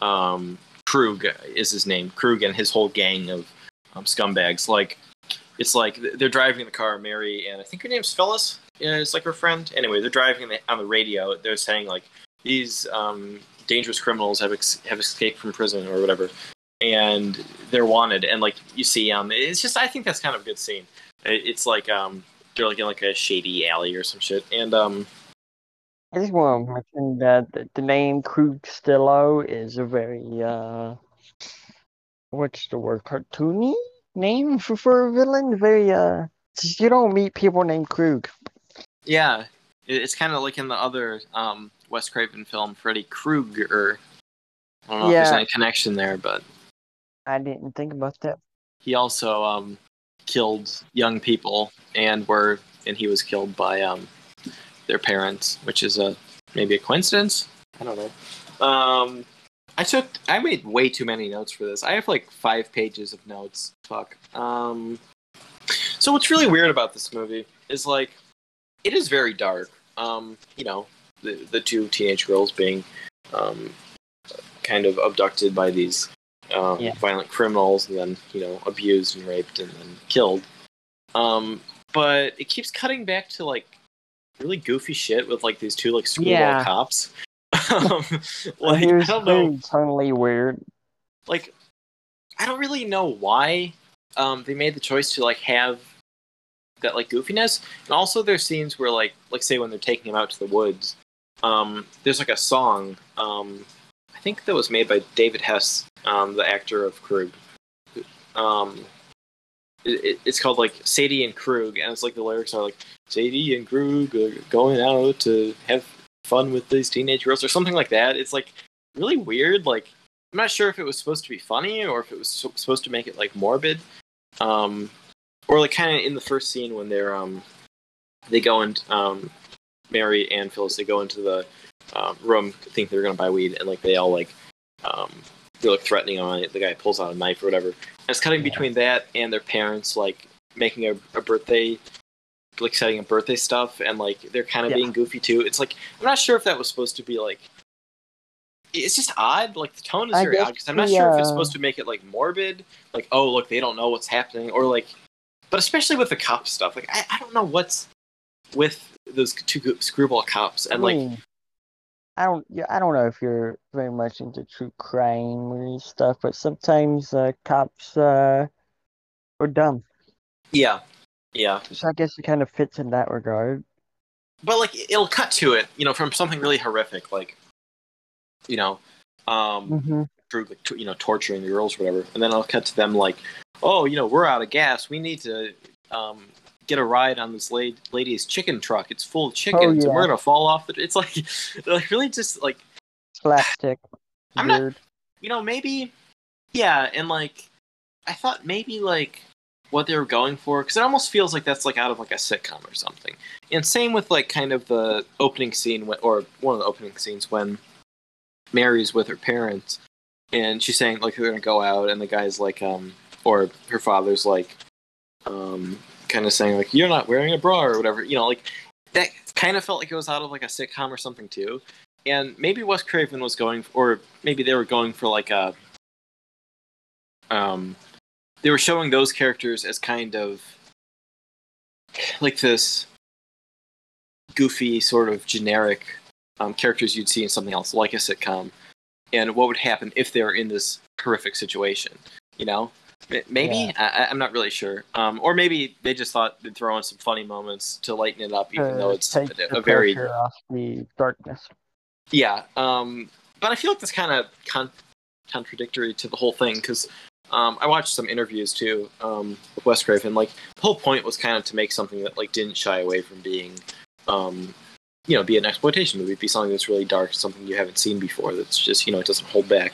um, Krug is his name. Krug and his whole gang of um, scumbags. Like it's like they're driving in the car, Mary and I think her name's Phyllis. It's like her friend. Anyway, they're driving on the radio. They're saying like these um, dangerous criminals have ex- have escaped from prison or whatever, and they're wanted. And like you see, um, it's just I think that's kind of a good scene. It, it's like um, they're like in like a shady alley or some shit, and um, I just want to mention that the, the name Krug Stillo is a very uh, what's the word? Cartoony name for, for a villain. Very uh, you don't meet people named Krug. yeah, it, it's kind of like in the other um Wes Craven film, Freddy Krueger. I don't know if Yeah. there's any connection there, but I didn't think about that. He also um, killed young people, and were and he was killed by um, their parents, which is a maybe a coincidence. I don't know. Um, I took I made way too many notes for this. I have like five pages of notes. Fuck. Um, so what's really weird about this movie is like it is very dark. Um, you know, the the two teenage girls being um, kind of abducted by these um, Yeah. violent criminals and then you know abused and raped and then killed. Um, but it keeps cutting back to like really goofy shit with like these two like screwball Yeah. cops. um, like I don't know totally weird. like I don't really know why um, they made the choice to like have that like goofiness, and also there's scenes where like like say when they're taking him out to the woods, um, there's like a song um, I think that was made by David Hess, um, the actor of Krug. Um, it, it- it's called like Sadie and Krug, and it's like the lyrics are like Sadie and Krug are going out to have fun with these teenage girls or something like that. It's like really weird. Like I'm not sure if it was supposed to be funny or if it was so- supposed to make it like morbid, um, or like kind of in the first scene when they're um, they go and um, Mary and Phyllis they go into the um, room think they're gonna buy weed and like they all like um, they look threatening on it. The guy pulls out a knife or whatever. And it's cutting Yeah. between that and their parents like making a, a birthday like setting a birthday stuff and like they're kind of Yeah. being goofy too. It's like I'm not sure if that was supposed to be like it's just odd. Like the tone is I very guess odd because I'm not the, sure if it's supposed to make it like morbid, like oh look they don't know what's happening, or like, but especially with the cop stuff, like I, I don't know what's with those two screwball cops and I like I don't, yeah, I don't know if you're very much into true crime or stuff, but sometimes uh, cops uh, are dumb. yeah, yeah, So I guess it kind of fits in that regard. but like it'll cut to it, you know, from something really horrific, like you know, um, hmm through like you know torturing the girls or whatever, and then I'll cut to them like, oh, you know, we're out of gas. We need to um, get a ride on this la- lady's chicken truck. It's full of chickens, and yeah. we're gonna fall off the. It's like, like really just like plastic. I'm not- you know maybe, yeah, and like I thought maybe like what they were going for because it almost feels like that's like out of like a sitcom or something. And same with like kind of the opening scene when, or one of the opening scenes when Mary's with her parents and she's saying like they're gonna go out and the guy's like um or her father's like um kind of saying like you're not wearing a bra or whatever you know like that kind of felt like it was out of like a sitcom or something too. And maybe Wes Craven was going or maybe they were going for like a um they were showing those characters as kind of like this goofy sort of generic um, characters you'd see in something else like a sitcom and what would happen if they were in this horrific situation you know maybe Yeah. I, i'm not really sure um, or maybe they just thought they'd throw in some funny moments to lighten it up even though it's a, a very off the darkness. yeah, um, but I feel like that's kind of con- contradictory to the whole thing because um, I watched some interviews too um, with Wes and Like the whole point was kind of to make something that like didn't shy away from being, um, you know, be an exploitation movie, be something that's really dark, something you haven't seen before. That's just you know it doesn't hold back.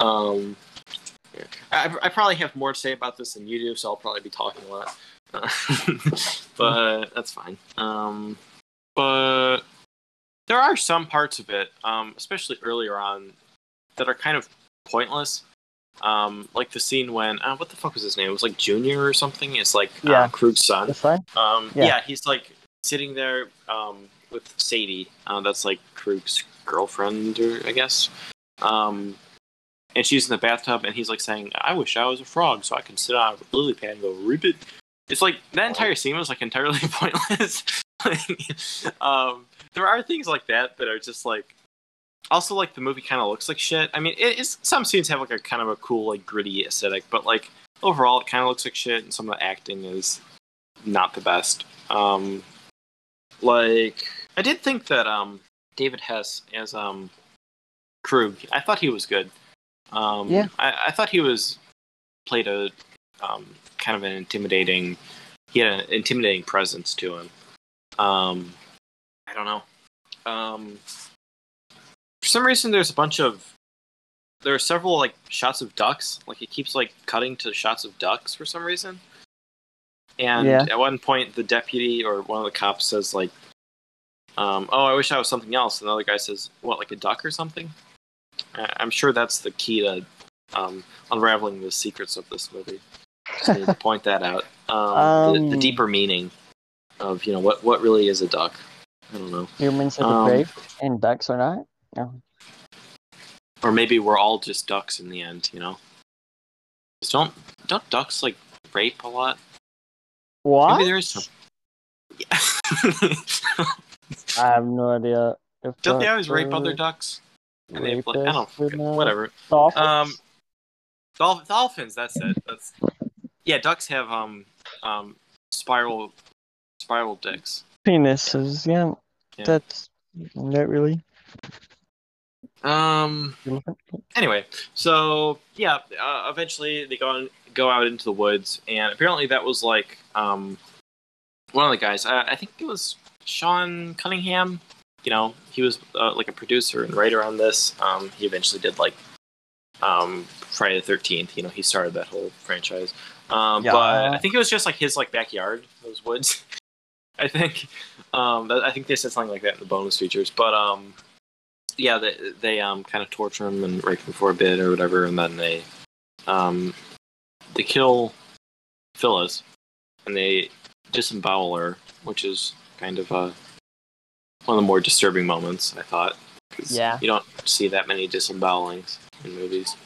Um, yeah. I, I probably have more to say about this than you do, so I'll probably be talking a lot. Uh, but that's fine. Um, but there are some parts of it, um, especially earlier on, that are kind of pointless. Um, like the scene when uh, what the fuck was his name? It was like Junior or something. It's like Yeah. uh, Krug's son. Um, Yeah. yeah. he's like sitting there um, with Sadie. Uh, that's like Krug's girlfriend, or I guess. Um, and she's in the bathtub, and he's like saying, "I wish I was a frog, so I can sit on a lily pad and go rip it." It's like that entire scene was like entirely pointless. Like, um, there are things like that that are just like. Also, like the movie kind of looks like shit. I mean, it is some scenes have like a kind of a cool, like gritty aesthetic, but like overall, it kind of looks like shit, and some of the acting is not the best. Um, like I did think that um, David Hess as um, Krug, I thought he was good. Um, Yeah. I, I thought he was played a um, kind of an intimidating. He had an intimidating presence to him. Um, I don't know. Um, for some reason, there's a bunch of there are several like shots of ducks. Like he keeps like cutting to shots of ducks for some reason. And Yeah. at one point, the deputy or one of the cops says like, um, "Oh, I wish I was something else." And the other guy says, "What, like a duck or something?" I'm sure that's the key to um, unraveling the secrets of this movie. Just need to point that out. Um, the, the Um, deeper meaning of you know what what really is a duck. I don't know. Humans are Um, depraved and ducks are not. No. or maybe we're all just ducks in the end, you know. 'Cause Don't don't ducks like rape a lot? What? Maybe there is some. Yeah. I have no idea. If don't they always rape other ducks? And they like, I don't rapists or fucking- not. whatever. Dolphins? Um, Dolph- dolphins. That's it. That's yeah. Ducks have um um spiral spiral dicks. Penises, yeah. Yeah. That's not really. Um. Anyway, so yeah, uh, eventually they go on, go out into the woods, and apparently that was like um, one of the guys. Uh, I think it was Sean Cunningham. You know, he was uh, like a producer and writer on this. Um, he eventually did like um, Friday the Thirteenth. You know, he started that whole franchise. Um, Yeah. But I think it was just like his like backyard, those woods. I think. Um, I think they said something like that in the bonus features, but um, yeah, they they um kind of torture him and rape him for a bit or whatever, and then they um they kill Phyllis and they disembowel her, which is kind of uh one of the more disturbing moments I thought. Yeah. you don't see that many disembowelings in movies.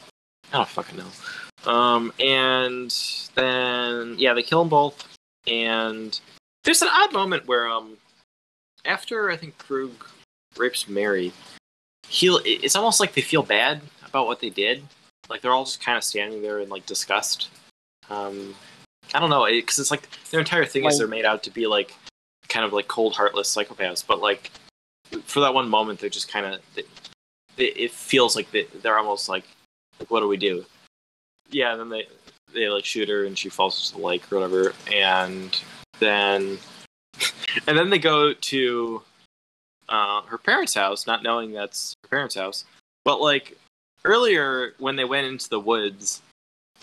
I don't fucking know. Um, and then yeah, they kill them both, and there's an odd moment where um after I think Krug rapes Mary, he it's almost like they feel bad about what they did. Like they're all just kind of standing there in like disgust. Um, I don't know because it's like their entire thing is they're made out to be like kind of like cold, heartless psychopaths. But like for that one moment, they're just kind of it, feels like they, they're almost like like what do we do? Yeah, and then they they like shoot her and she falls into the lake or whatever, and then and then they go to uh, her parents' house, not knowing that's her parents' house. But like earlier, when they went into the woods,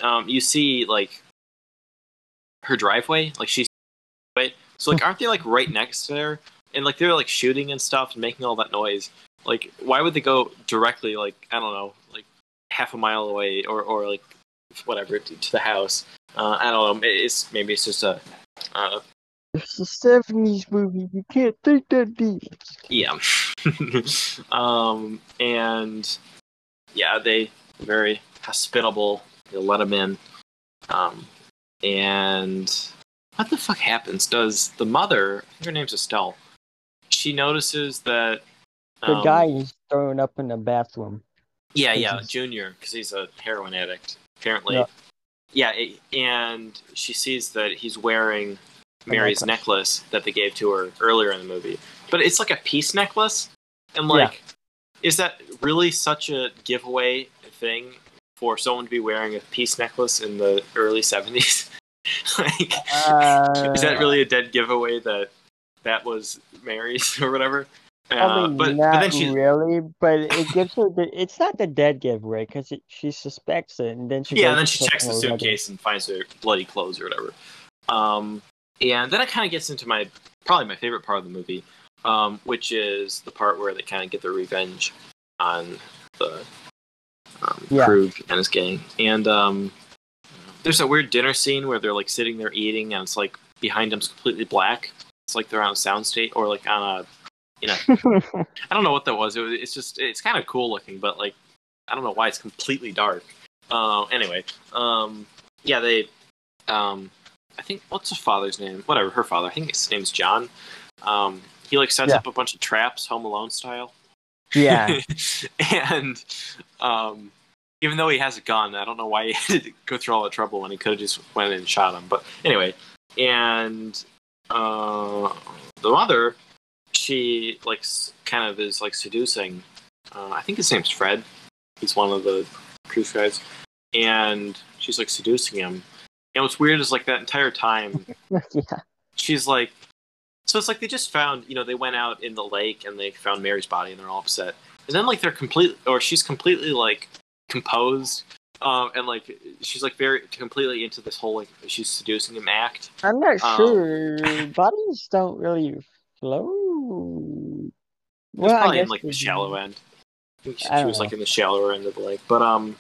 um, you see like her driveway, like right. So like, aren't they like right next to her? And like they're like shooting and stuff and making all that noise. Like, why would they go directly like I don't know, like half a mile away or or like whatever to, to the house? Uh, I don't know. It's maybe it's just a uh, It's a 70s movie. You can't think that deep. Yeah. um, and yeah, they very hospitable. They let him in. Um, and what the fuck happens? Does the mother, I think her name's Estelle, she notices that The um, guy is thrown up in the bathroom. yeah, yeah, He's- Junior, because he's a heroin addict, apparently. Yeah. Yeah, it- and she sees that he's wearing Mary's necklace. necklace that they gave to her earlier in the movie. But it's like a peace necklace. And like is that really such a giveaway thing for someone to be wearing a peace necklace in the early 70s? like Uh, is that really a dead giveaway that that was Mary's or whatever? Uh, but, not but then she really, but it gives her the. It's not the dead giveaway because she suspects it, and then she yeah, and then she checks the suitcase and finds her bloody clothes or whatever. Um, and then it kind of gets into my probably my favorite part of the movie, um, which is the part where they kind of get their revenge on the um, Yeah. Krug and his gang. And um, there's a weird dinner scene where they're like sitting there eating, and it's like behind them's completely black. It's like they're on a sound soundstage or like on a you know I don't know what that was. It was it's just it's kind of cool looking, but like I don't know why it's completely dark. Uh, anyway, um, yeah, they, um, I think what's her father's name? Whatever, her father. I think his name's John. Um, he like sets Yeah. up a bunch of traps, Home Alone style. yeah, and um, even though he has a gun, I don't know why he had to go through all the trouble when he could have just went and shot him. But anyway, and uh, the mother, she like kind of is like seducing. Uh, I think his name's Fred. He's one of the Krug's guys, and she's like seducing him. And what's weird is like that entire time, yeah. she's like so it's like they just found you know they went out in the lake and they found mary's body and they're all upset and then like they're completely, or she's completely like composed. Um, and like she's like very completely into this whole like she's seducing him act. I'm not Um, sure. Bodies don't really flow. Well, I probably in like the shallow end. She, she was like in the shallower end of the lake. But um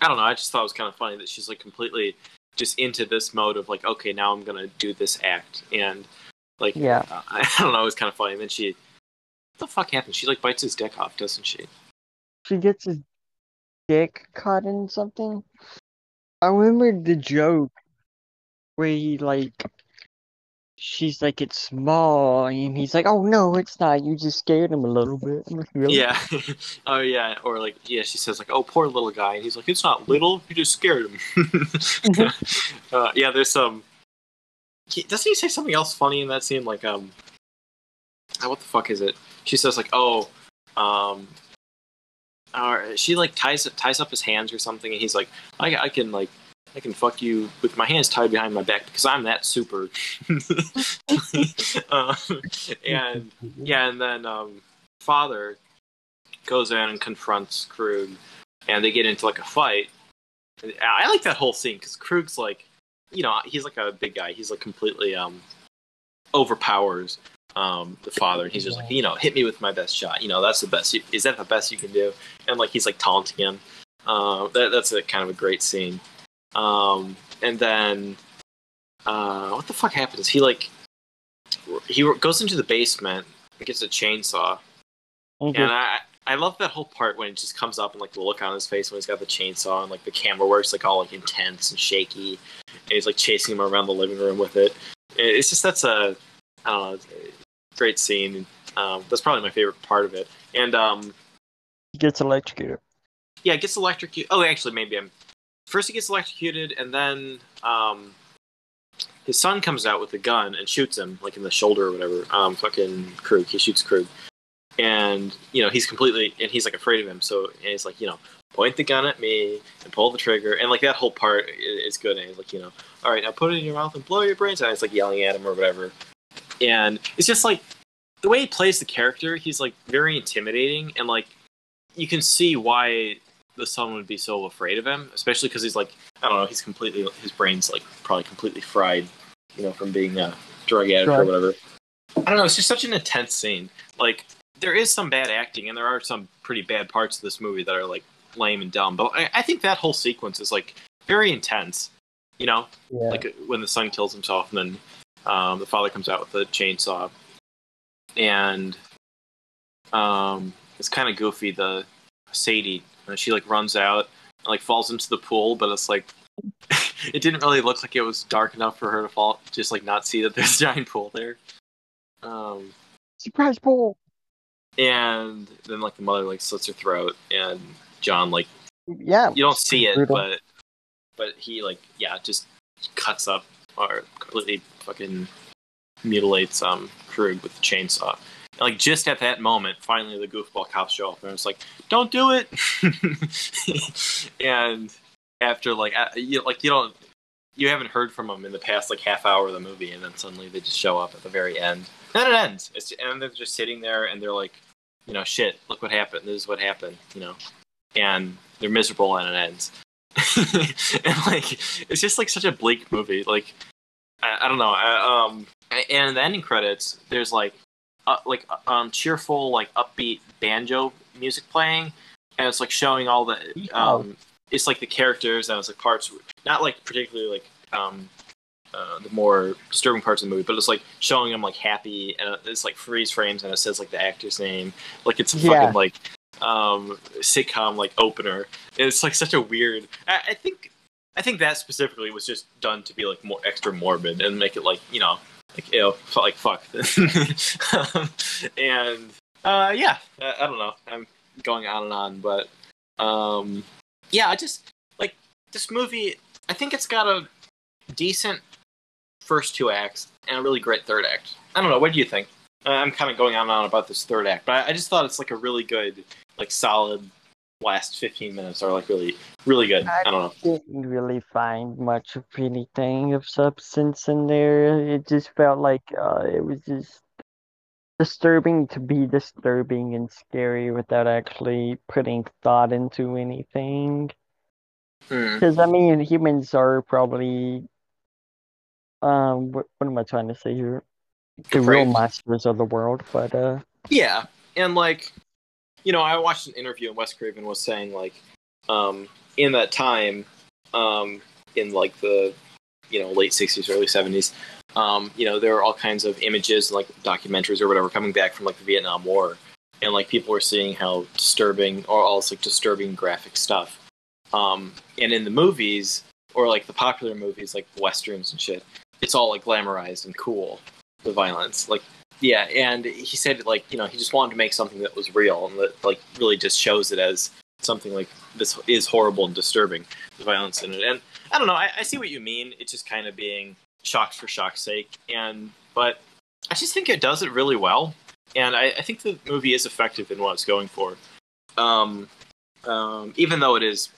I don't know, I just thought it was kind of funny that she's like completely just into this mode of like, okay, now I'm gonna do this act and like Yeah. uh, I don't know, it was kind of funny. And then she what the fuck happened? She like bites his dick off, doesn't she? She gets his dick caught in something. I remember the joke where he like she's like it's small and he's like, Oh no, it's not. You just scared him a little bit. Like, really? Yeah. oh yeah. Or like yeah, she says like, "Oh, poor little guy," and he's like, "It's not little. You just scared him." uh, yeah. There's some. he- doesn't he say something else funny in that scene? Like um, ah, what the fuck is it? She says like, "Oh, um." Or she like ties ties up his hands or something, and he's like, "I I can like I can fuck you with my hands tied behind my back because I'm that super." uh, and yeah, and then um, father goes in and confronts Krug, and they get into like a fight. I like that whole scene because Krug's like, you know, he's like a big guy. He's like completely um overpowers um the father, and he's just like, you know, hit me with my best shot. You know, that's the best. You, is that the best you can do? And like he's like taunting him. Uh, that, that's a kind of a great scene. Um, and then uh, what the fuck happens? He like he goes into the basement and gets a chainsaw And and I I love that whole part when it just comes up and like the look on his face when he's got the chainsaw and like the camera works like all like intense and shaky and he's like chasing him around the living room with it. It- It's just that's a I don't know a great scene. Um, that's probably my favorite part of it. And um, he gets electrocuted. yeah, gets electrocuted. Oh, actually, maybe I'm first he gets electrocuted and then um, his son comes out with a gun and shoots him like in the shoulder or whatever. Um, fucking Krug, he shoots Krug, and you know he's completely and he's like afraid of him. So and he's like, you know, point the gun at me and pull the trigger, and like that whole part is good. And he's like, you know, all right, now put it in your mouth and blow your brains out. It's like yelling at him or whatever, and it's just like the way he plays the character. He's like very intimidating, and like you can see why the son would be so afraid of him, especially because he's like I don't know, he's completely his brain's like probably completely fried, you know, from being a drug addict or whatever. I don't know. It's just such an intense scene. Like there is some bad acting, and there are some pretty bad parts of this movie that are like lame and dumb. But I, I think that whole sequence is like very intense. You know, Yeah. like when the son kills himself, and then um, the father comes out with a chainsaw, and um, it's kind of goofy. The Sadie, she like runs out, and, like falls into the pool, but it's like it didn't really look like it was dark enough for her to fall, just like not see that there's a giant pool there. Um, Surprise pool. and then like the mother like slits her throat, and John like Yeah. you don't see it, Brutal. but but he like yeah just cuts up or completely fucking mutilates um Krug with the chainsaw. And, like just at that moment, finally the goofball cops show up and it's like, "Don't do it!" and after like you like you don't you haven't heard from them in the past like half hour of the movie, and then suddenly they just show up at the very end. And it ends, it's, and they're just sitting there and they're like, you know, shit, look what happened. This is what happened, you know, and they're miserable and it ends. and like it's just like such a bleak movie. Like I, I don't know. I, um, and in the ending credits, there's like uh, like um cheerful like upbeat banjo music playing, and it's like showing all the um. It's like the characters and it's like parts, not like particularly like um uh, the more disturbing parts of the movie, but it's like showing them like happy and it's like freeze frames and it says like the actor's name, like it's Yeah. fucking like um sitcom like opener. It's like such a weird. I, I think I think that specifically was just done to be like more extra morbid and make it like you know like know like fuck. um, and uh yeah, I, I don't know. I'm going on and on, but um yeah, I just like this movie. I think it's got a decent first two acts and a really great third act. I don't know. What do you think? I'm kind of going on and on about this third act, but I just thought it's like a really good, like solid last 15 minutes are like really, really good. I don't know. Didn't really find much of anything of substance in there. It just felt like uh, it was just disturbing to be disturbing and scary without actually putting thought into anything. Hmm. Because I mean, humans are probably um, what, what am I trying to say here? The real masters of the world, but uh, Yeah, and like, you know, I watched an interview and Wes Craven was saying like, um, in that time, um, in like the, you know, late '60s, early '70s, um, you know, there were all kinds of images, like documentaries or whatever, coming back from like the Vietnam War, and like people were seeing how disturbing or all this like disturbing graphic stuff, um, and in the movies or like the popular movies like westerns and shit, it's all like glamorized and cool, the violence, like yeah, and he said like you know he just wanted to make something that was real and that like really just shows it as something like this is horrible and disturbing, the violence in it. And I don't know, I, I see what you mean. It's just kind of being shocked for shock's sake, and but I just think it does it really well, and I, I think the movie is effective in what it's going for. Um, um, even though it is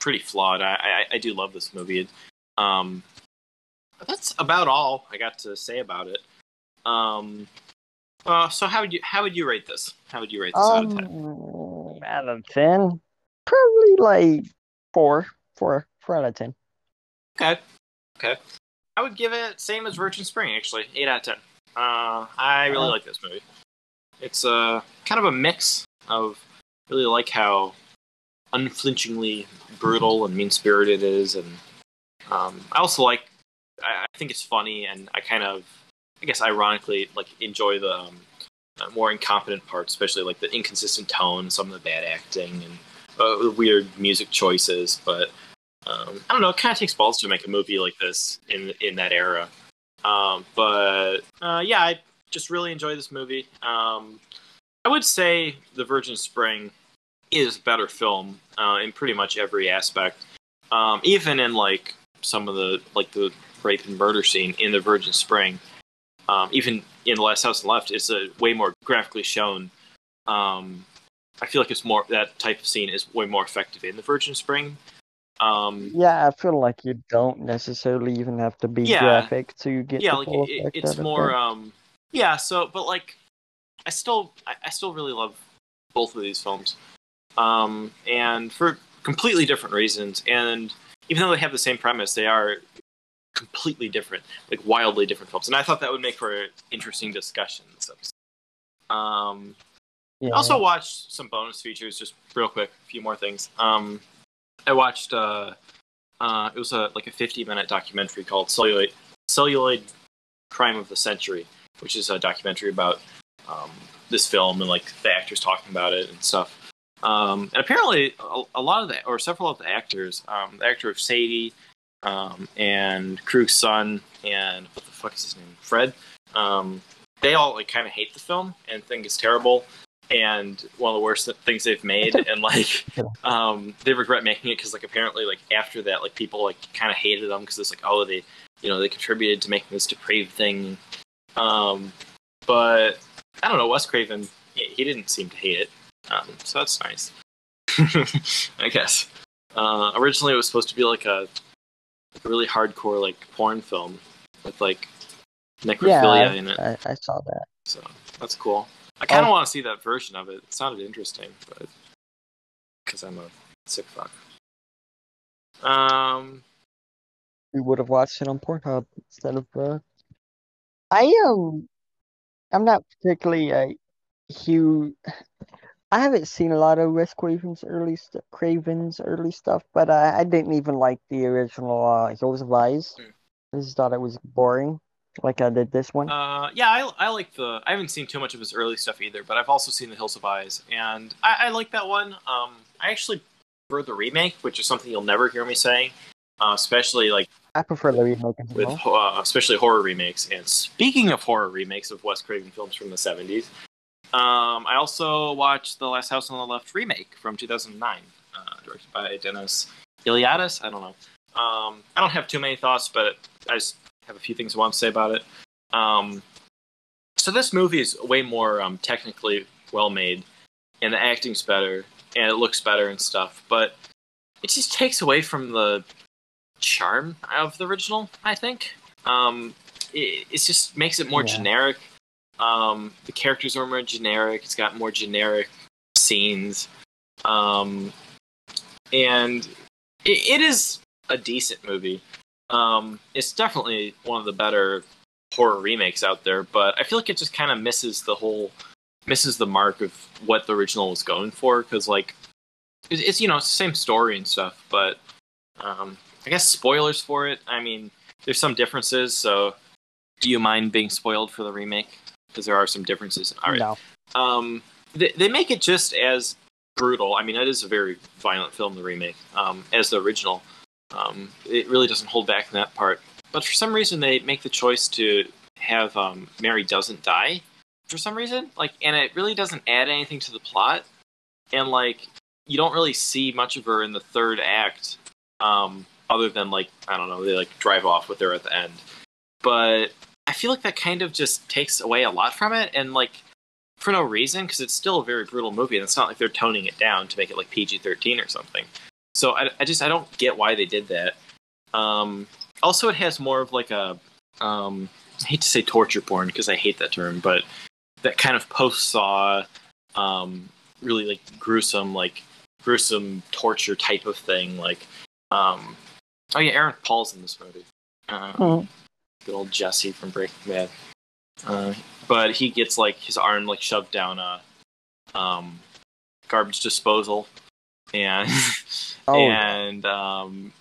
pretty flawed, I, I, I do love this movie. Um, that's about all I got to say about it. Um, uh, so how would you how would you rate this? How would you rate this out of ten? um, out of ten, probably like four, four, four out of ten. Okay, okay. I would give it same as Virgin Spring actually, eight out of ten. Uh, I really Oh. like this movie. It's uh, kind of a mix of really like how unflinchingly brutal and mean spirited it is, and um, I also like. I, I think it's funny, and I kind of, I guess, ironically, like enjoy the um, uh, more incompetent parts, especially like the inconsistent tone, some of the bad acting, and uh, the weird music choices. But um, I don't know. It kind of takes balls to make a movie like this in in that era. Um, but uh, yeah, I just really enjoy this movie. Um, I would say The Virgin Spring is better film uh, in pretty much every aspect. Um, even in like some of the like the rape and murder scene in The Virgin Spring. Um, even in The Last House the Left, it's a way more graphically shown. Um, I feel like it's more that type of scene is way more effective in The Virgin Spring. Um, Yeah, I feel like you don't necessarily even have to be Yeah. graphic to get yeah like it, it's more it. um yeah so but like i still I, I still really love both of these films um and for completely different reasons and even though they have the same premise they are completely different like wildly different films and i thought that would make for an interesting discussion this episode um Yeah. I also watched some bonus features, just real quick, a few more things. Um, I watched uh, uh, it was a like a 50 minute documentary called Celluloid Celluloid Crime of the Century, which is a documentary about um, this film and like the actors talking about it and stuff. Um, and apparently, a, a lot of the or several of the actors, um, the actor of Sadie, um, and Krug's son, and what the fuck is his name, Fred. Um, they all like kind of hate the film and think it's terrible and one of the worst things they've made and like um they regret making it because like apparently like after that like people like kind of hated them because it's like oh they you know they contributed to making this depraved thing. Um but i don't know wes craven he, didn't seem to hate it. Um so that's nice. I guess. Uh originally it was supposed to be like a, a really hardcore like porn film with like yeah, necrophilia in it I, I, I saw that. so that's cool. I kind of Oh. want to see that version of it. It sounded interesting, but because I'm a sick fuck. Um, We would have watched it on Pornhub instead of uh I um I'm not particularly a huge I haven't seen a lot of Wes Craven's early st- Craven's early stuff, but uh, I didn't even like the original uh, Hills Have Eyes. Hmm. I just thought it was boring, like I did this one. uh, yeah, I, I like the. I haven't seen too much of his early stuff either, but I've also seen The Hills Have Eyes, and I, I like that one. Um, I actually prefer the remake, which is something you'll never hear me saying, uh, especially like I prefer the remake with well. uh, especially horror remakes. And speaking of horror remakes of Wes Craven films from the 70s, um, I also watched The Last House on the Left remake from 2009, uh, directed by Dennis Iliadis. I don't know. Um, I don't have too many thoughts, but I just have a few things I want to say about it. Um, so this movie is way more um, technically well made, and the acting's better, and it looks better and stuff. But it just takes away from the charm of the original. I think um, it, it just makes it more Yeah. generic. Um, the characters are more generic. It's got more generic scenes, um, and it, it is a decent movie. Um, it's definitely one of the better horror remakes out there, but I feel like it just kind of misses the whole misses the mark of what the original was going for because like it's, it's you know it's the same story and stuff, but um, I guess spoilers for it. I mean, there's some differences. So, do you mind being spoiled for the remake? Because there are some differences. All right. No. Um, they, they make it just as brutal. I mean, that is a very violent film, the remake, um, as the original. Um, it really doesn't hold back in that part. But for some reason, they make the choice to have um, Mary doesn't die for some reason. Like, and it really doesn't add anything to the plot. And like, you don't really see much of her in the third act, um, other than like I don't know, they like drive off with her at the end. But feel like that kind of just takes away a lot from it, and like for no reason because it's still a very brutal movie, and it's not like they're toning it down to make it like PG thirteen or something. So I, I just I don't get why they did that. Um, also, it has more of like a um, I hate to say torture porn because I hate that term, but that kind of post saw um, really like gruesome like gruesome torture type of thing like um oh yeah aaron paul's in this movie uh, Mhm. Good old jesse from breaking bad. Uh, but he gets like his arm like shoved down a um garbage disposal. And Oh. and um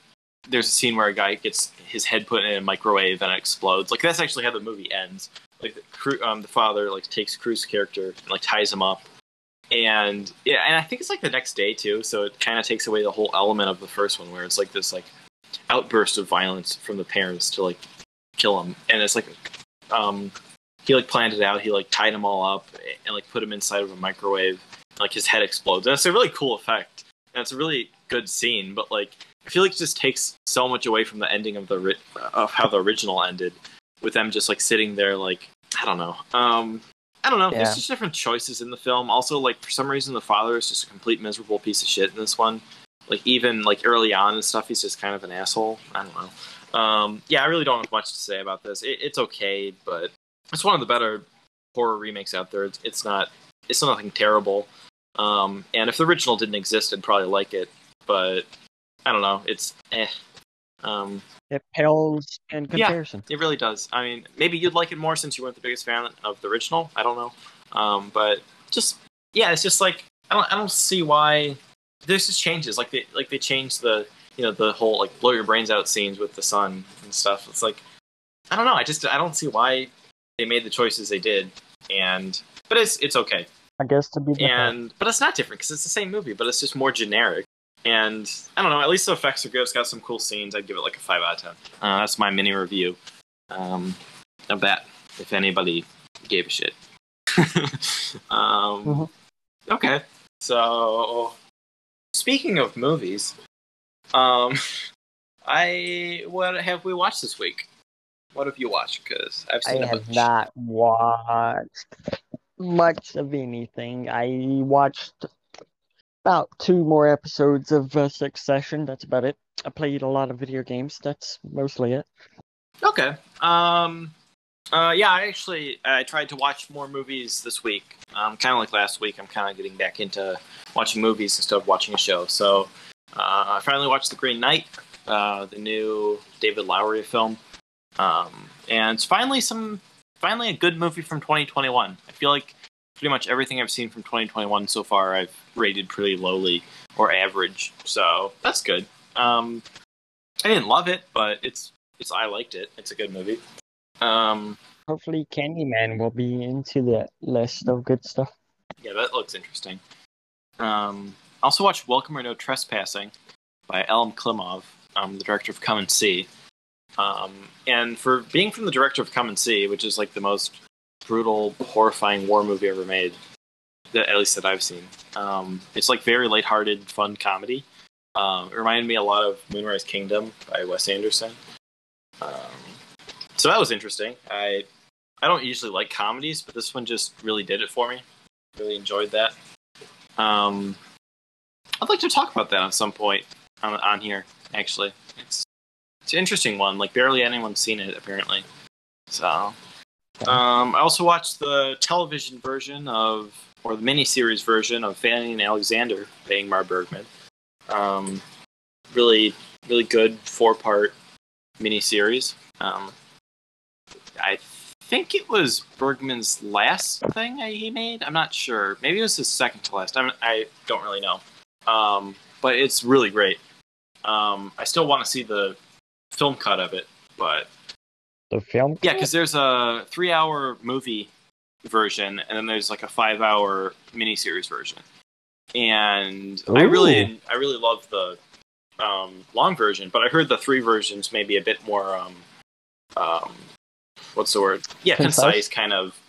there's a scene where a guy gets his head put in a microwave and it explodes. Like that's actually how the movie ends. Like the, um, the father like takes Krug's character and like ties him up. And yeah and i think it's like the next day too. So it kind of takes away the whole element of the first one where it's like this like outburst of violence from the parents to like kill him and it's like um he like planned it out he like tied them all up and like put him inside of a microwave and, like his head explodes and it's a really cool effect and it's a really good scene but like i feel like it just takes so much away from the ending of the ri- of how the original ended with them just like sitting there like i don't know um I don't know. Yeah. There's just different choices in the film. Also, like for some reason, the father is just a complete miserable piece of shit in this one. Like even like early on and stuff, he's just kind of an asshole. I don't know. Um, yeah, I really don't have much to say about this. It, it's okay, but it's one of the better horror remakes out there. It's, it's not. It's nothing terrible. Um, and if the original didn't exist, I'd probably like it. But I don't know. It's eh. Um, It pales in comparison. it really does. I mean, maybe you'd like it more since you weren't the biggest fan of the original. I don't know. Um, but just yeah, it's just like I don't I don't see why there's just changes. Like they like they changed the you know the whole like blow your brains out scenes with the son and stuff. It's like I don't know. I just I don't see why they made the choices they did. And but it's it's okay. I guess to be different. And but it's not different because it's the same movie, but it's just more generic. And I don't know. At least the effects are good. It's got some cool scenes. I'd give it like a five out of ten. Uh, that's my mini review um, of that. If anybody gave a shit. um, Mhm. Okay. So speaking of movies, um, I what have we watched this week? What have you watched? Because I've seen a have not watched much of anything. I watched about two more episodes of uh, Succession. That's about it. I played a lot of video games. That's mostly it. Okay. Um. Uh. Yeah. I actually I tried to watch more movies this week. Um. Kind of like last week. I'm kind of getting back into watching movies instead of watching a show. So, I finally watched The Green Knight, uh, the new David Lowery film. Um. And it's finally some finally a good movie from 2021. I feel like pretty much everything I've seen from 2021 so far I've rated pretty lowly or average. So that's good. Um. I didn't love it, but it's it's I liked it. It's a good movie. Um, Hopefully, Candyman will be into the list of good stuff. yeah, that looks interesting. Um, I also watched Welcome or No Trespassing by Elem Klimov, um, the director of Come and See. Um, and for being from the director of Come and See, which is like the most brutal, horrifying war movie ever made, that, at least that I've seen, um, it's like very lighthearted, fun comedy. Um, it reminded me a lot of Moonrise Kingdom by Wes Anderson. Um, so that was interesting. I I don't usually like comedies, but this one just really did it for me. Really enjoyed that. Um, I'd like to talk about that at some point on, on here. Actually, it's it's an interesting one. Like barely anyone's seen it apparently. So Um, I also watched the television version of, or the miniseries version of Fanny and Alexander by Ingmar Bergman. Um, really, really good four part miniseries. Um, I think it was Bergman's last thing he made. I'm not sure. Maybe it was his second to last. I'm, I don't really know. Um, but it's really great. Um, I still want to see the film cut of it, but The film? yeah, because there's a three-hour movie version, and then there's like a five-hour miniseries version. And I really, I really love the um, long version, but I heard the three versions may be a bit more, um, um, what's the word? Yeah, Concise? concise, kind of.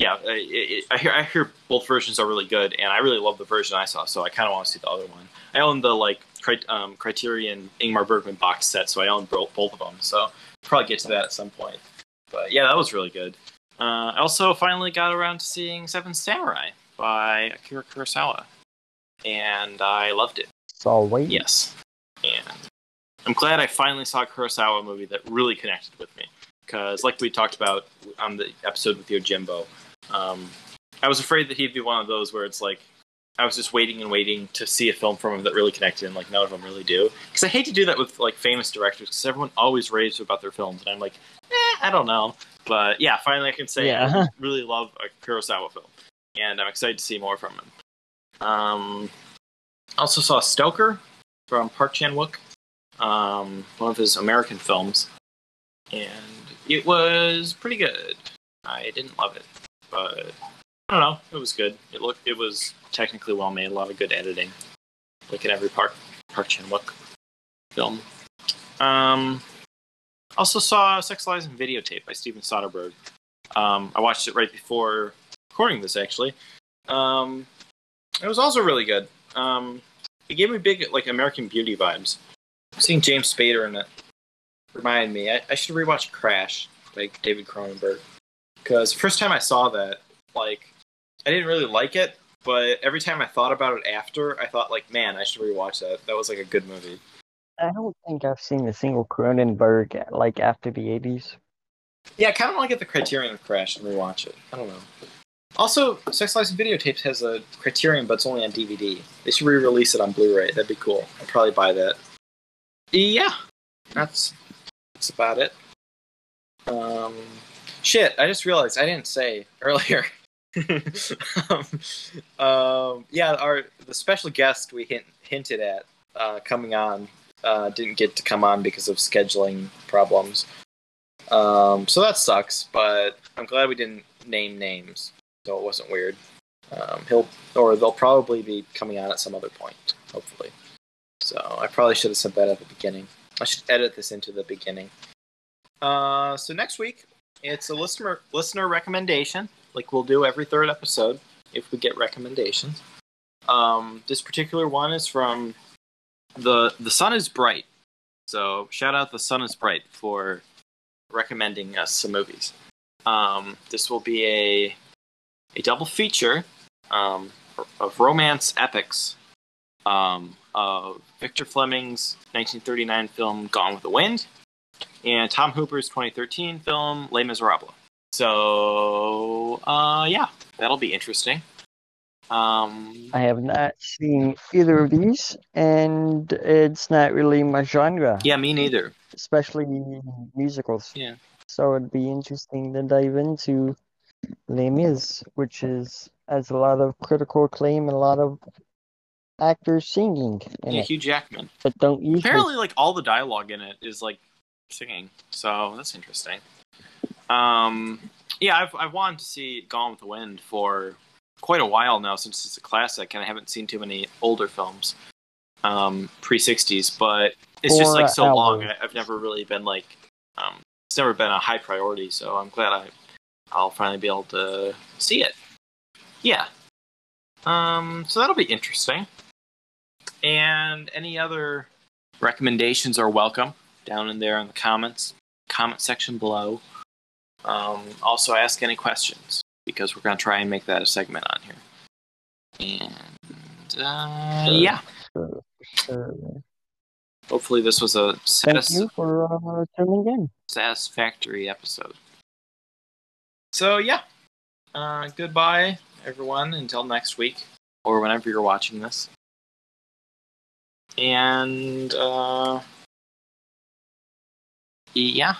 Yeah, I, I, I hear I hear both versions are really good, and I really love the version I saw, so I kind of want to see the other one. I own the like cri- um, Criterion Ingmar Bergman box set, so I own both both of them. So I'll probably get to that at some point. But yeah, that was really good. Uh, I also finally got around to seeing Seven Samurai by Akira Kurosawa, and I loved it. So wait. Yes, and I'm glad I finally saw a Kurosawa movie that really connected with me. Because, like we talked about on the episode with Yojimbo, um, I was afraid that he'd be one of those where it's like I was just waiting and waiting to see a film from him that really connected, and like none of them really do. Because I hate to do that with like famous directors, because everyone always raves about their films, and I'm like, eh, I don't know. But yeah, finally I can say Yeah. I really love a Kurosawa film, and I'm excited to see more from him. Um, also saw Stoker from Park Chan Wook, um, one of his American films, and it was pretty good. I didn't love it, but I don't know, it was good. It looked, it was technically well made, a lot of good editing, like in every Park Park Chan Wook film. Um, also saw Sex Lies and Videotape by Steven Soderbergh. Um, I watched it right before recording this, actually. Um, it was also really good. Um, it gave me big like American Beauty vibes. Seeing James Spader in it reminded me I, I should rewatch Crash by David Cronenberg because first time I saw that, like, I didn't really like it, but every time I thought about it after, I thought like, man, I should rewatch that. That was like a good movie. I don't think I've seen a single Cronenberg like after the 80s. Yeah, I kind of want to get the Criterion Crash and rewatch it. I don't know. Also, Sex Lies and Videotapes has a Criterion, but it's only on DVD. They should re-release it on Blu-ray. That'd be cool. I'd probably buy that. Yeah, that's that's about it. Um, shit, I just realized I didn't say earlier. um, um, yeah, our the special guest we hint, hinted at uh, coming on uh, didn't get to come on because of scheduling problems. Um, so that sucks, but I'm glad we didn't name names, so it wasn't weird. Um, he'll or they'll probably be coming on at some other point, hopefully. So I probably should have said that at the beginning. I should edit this into the beginning. Uh, so next week it's a listener listener recommendation, like we'll do every third episode if we get recommendations. Um, this particular one is from the the sun is bright. So shout out the sun is bright for recommending us some movies. Um, this will be a a double feature um, of romance epics um, of Victor Fleming's 1939 film Gone with the Wind and Tom Hooper's 2013 film Les Miserables. So uh, yeah, that'll be interesting. Um, I have not seen either of these, and it's not really my genre, yeah, me neither. especially musicals. Yeah. So it'd be interesting to dive into Les Mis, which is has a lot of critical acclaim and a lot of actors singing in Yeah, it, Hugh Jackman. but don't usually. apparently like all the dialogue in it is like singing. So that's interesting. Um yeah i've, I've wanted to see gone with the wind for quite a while now since it's a classic and i haven't seen too many older films um pre-60s but it's just like so long. I, i've never really been like um it's never been a high priority so i'm glad i i'll finally be able to see it. Yeah. Um so that'll be interesting. And any other recommendations are welcome down in there in the comments comment section below. Um, also ask any questions because we're going to try and make that a segment on here. And uh, yeah. Hopefully this was a Thank you for uh, tuning in. satisfactory episode. So yeah, uh, goodbye, everyone. Until next week or whenever you're watching this. And uh, yeah,